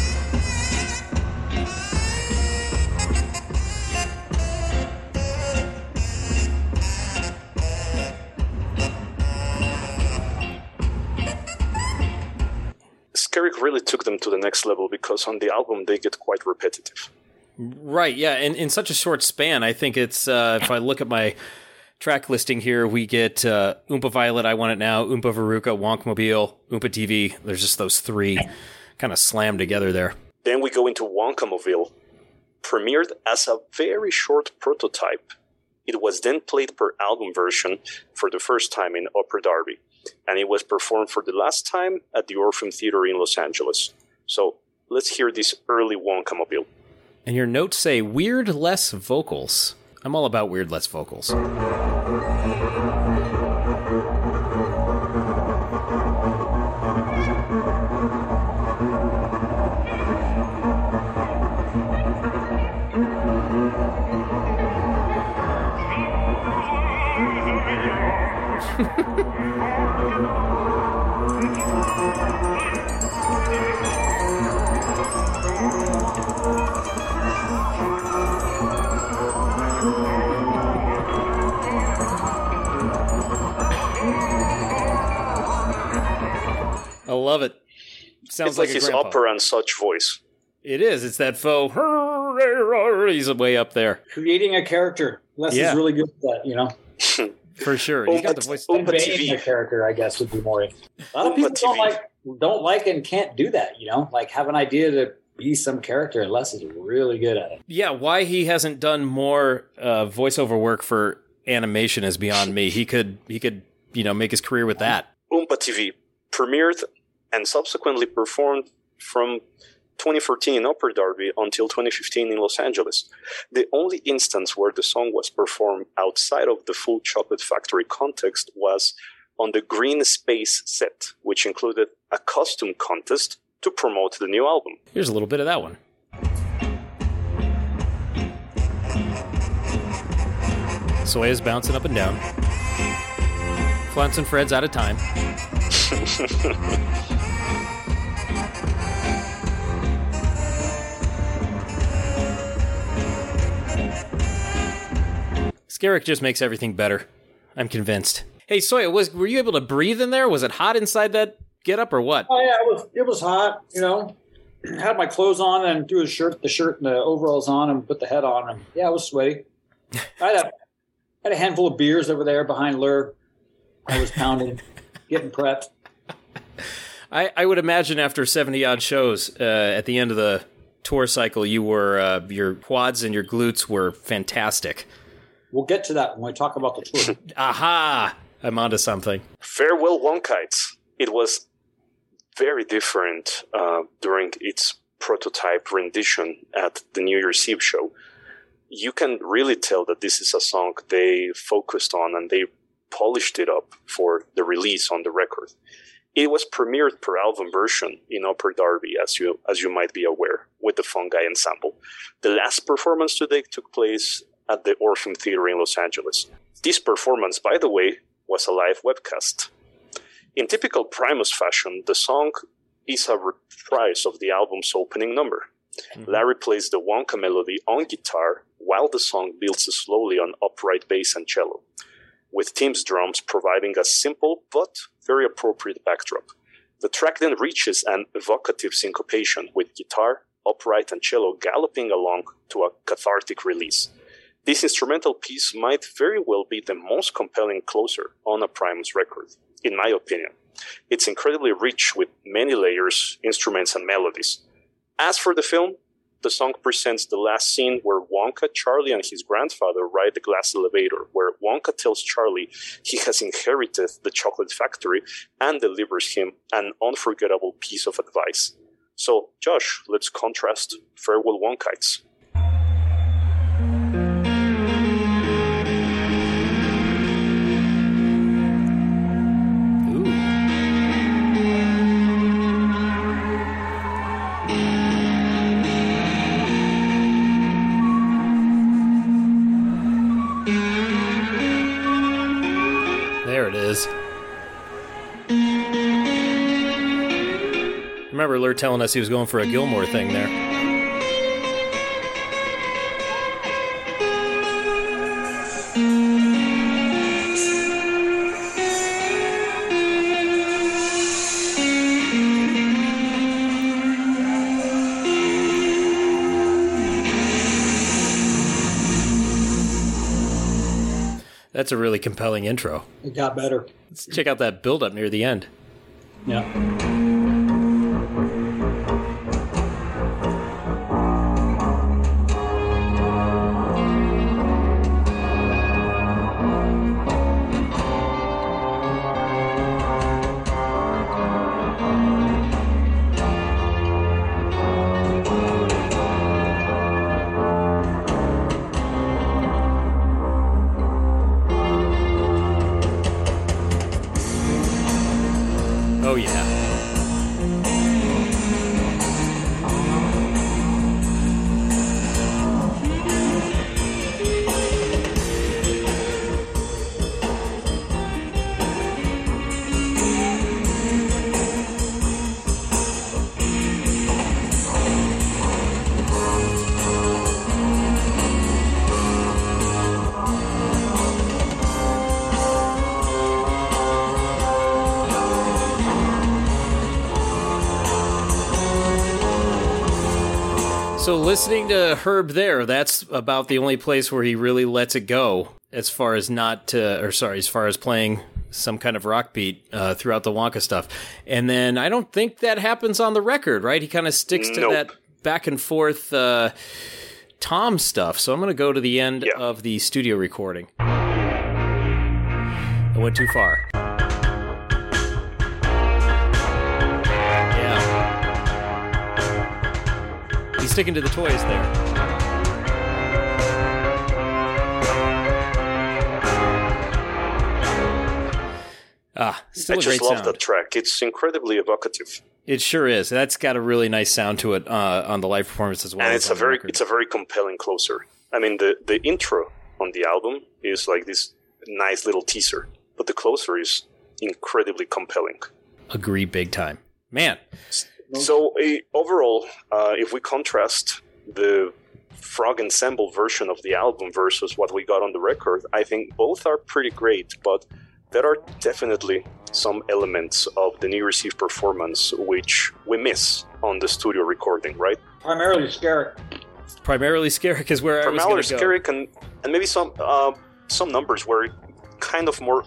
Skerik really took them to the next level because on the album they get quite repetitive. Right, yeah, and in such a short span, I think it's uh, if I look at my track listing here, we get uh, Oompa Violet, I Want It Now, Oompa Veruca, Wonkmobile, Oompa TV. There's just those three kind of slammed together there. Then we go into Wonkamobile, premiered as a very short prototype. It was then played per album version for the first time in Upper Darby, and it was performed for the last time at the Orpheum Theater in Los Angeles. So let's hear this early Wonkamobile. And your notes say weird less vocals. I'm all about weird less vocals. Love it. Sounds it's like, a his grandpa. opera and such voice. It is. It's that faux. He's way up there Creating a character. Les Yeah. is really good at that, you know. *laughs* for sure. He's got the voice. Oompa Conveying a character, I guess, would be more. A lot of people don't like don't like and can't do that, you know. Like have an idea to be some character, and Les is really good at it. Yeah, why he hasn't done more uh, voiceover work for animation is beyond me. He could. He could. You know, make his career with that. Oompa TV premiered and subsequently performed from 2014 in Upper Darby until 2015 in Los Angeles. The only instance where the song was performed outside of the full Chocolate Factory context was on the Green Space set, which included a costume contest to promote the new album. Here's a little bit of that one. Soy is bouncing up and down. Flunts and Fred's out of time. *laughs* Skerik just makes everything better. I'm convinced. Hey, Sawyer, was were you able to breathe in there? Was it hot inside that get up or what? Oh yeah, it was it was hot, you know. *clears throat* Had my clothes on and threw the shirt, the shirt and the overalls on, and put the head on, and yeah, it was sweaty. *laughs* I had a, had a handful of beers over there behind Ler. I was pounding, *laughs* getting prepped. I, I would imagine after 70 odd shows uh, at the end of the tour cycle, you were uh, your quads and your glutes were fantastic. We'll get to that when we talk about the tour. *laughs* Aha! I'm onto something. Farewell Wonkites. It was very different uh, during its prototype rendition at the New Year's Eve show. You can really tell that this is a song they focused on and they polished it up for the release on the record. It was premiered per album version in Upper Darby, as you as you might be aware, with the Fungi ensemble. The last performance today took place at the Orpheum Theater in Los Angeles. This performance, by the way, was a live webcast. In typical Primus fashion, the song is a reprise of the album's opening number. Mm-hmm. Larry plays the Wonka melody on guitar while the song builds slowly on upright bass and cello, with Tim's drums providing a simple but very appropriate backdrop. The track then reaches an evocative syncopation with guitar, upright, and cello galloping along to a cathartic release. This instrumental piece might very well be the most compelling closer on a Primus record, in my opinion. It's incredibly rich with many layers, instruments, and melodies. As for the film, the song presents the last scene where Wonka, Charlie, and his grandfather ride the glass elevator, where Wonka tells Charlie he has inherited the chocolate factory and delivers him an unforgettable piece of advice. So, Josh, let's contrast Farewell Wonkites. Telling us he was going for a Gilmour thing there. That's a really compelling intro. It got better. Let's check out that build up near the end. Yeah. So listening to Herb there, that's about the only place where he really lets it go as far as not to, or sorry, as far as playing some kind of rock beat uh, throughout the Wonka stuff. And then I don't think that happens on the record, right? He kind of sticks to Nope. that back and forth uh, Tom stuff. So I'm going to go to the end Yeah. of the studio recording. I went too far. Sticking to the toys there. Ah, I just love sound. that track. It's incredibly evocative, It sure is. That's got a really nice sound to it uh, on the live performance as well. and it's a very record. it's a very compelling closer. I mean, the the intro on the album is like this nice little teaser, but the closer is incredibly compelling. agree big time, man. So uh, overall, uh, if we contrast the Frog Ensemble version of the album versus what we got on the record, I think both are pretty great, but there are definitely some elements of the New Year's Eve performance which we miss on the studio recording, right? Primarily Skerik. Primarily Skerik is where I was going Aller to go. Skerik and, and maybe some uh, some numbers were kind of more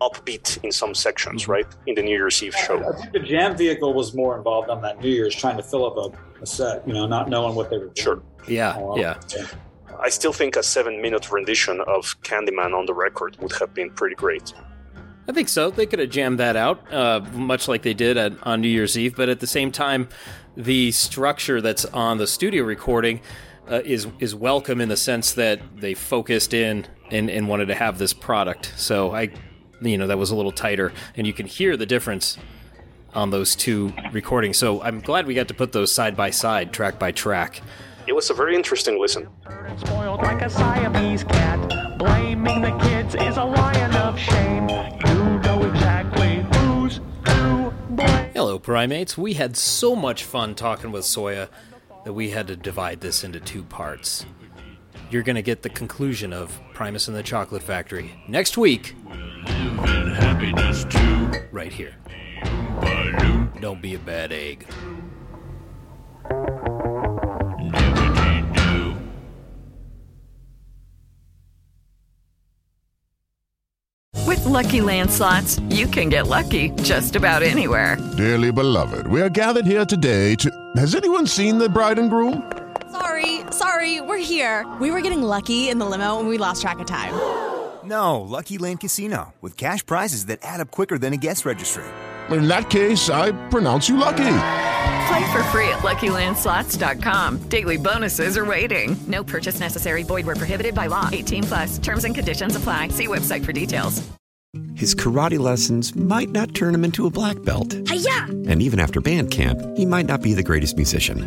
upbeat in some sections, Mm-hmm. right? In the New Year's Eve show. I think the jam vehicle was more involved on that New Year's, trying to fill up a, a set, you know, not knowing what they were doing. Sure. Yeah, Oh, yeah. I still think a seven minute rendition of Candyman on the record would have been pretty great. I think so. They could have jammed that out, uh, much like they did at, on New Year's Eve. But at the same time, the structure that's on the studio recording uh, is is welcome in the sense that they focused in and, and wanted to have this product. So I, you know, that was a little tighter, and you can hear the difference on those two recordings. So I'm glad we got to put those side by side, track by track. It was a very interesting listen. Spoiled like a Siamese cat. Blaming the kids is a lion of shame. You know exactly who's to blame. Hello, primates. We had so much fun talking with Sawyer that we had to divide this into two parts. You're going to get the conclusion of Primus and the Chocolate Factory next week, And happiness too. right here. Don't be a bad egg. Dippity-doo. With Lucky Land slots, you can get lucky just about anywhere. Dearly beloved, we are gathered here today to. Has anyone seen the bride and groom? Sorry, sorry, we're here. We were getting lucky in the limo and we lost track of time. No, Lucky Land Casino, with cash prizes that add up quicker than a guest registry. In that case, I pronounce you lucky. Play for free at LuckyLandSlots.com. Daily bonuses are waiting. No purchase necessary. Void where prohibited by law. 18 plus. Terms and conditions apply. See website for details. His karate lessons might not turn him into a black belt. Hiya! And even after band camp, he might not be the greatest musician.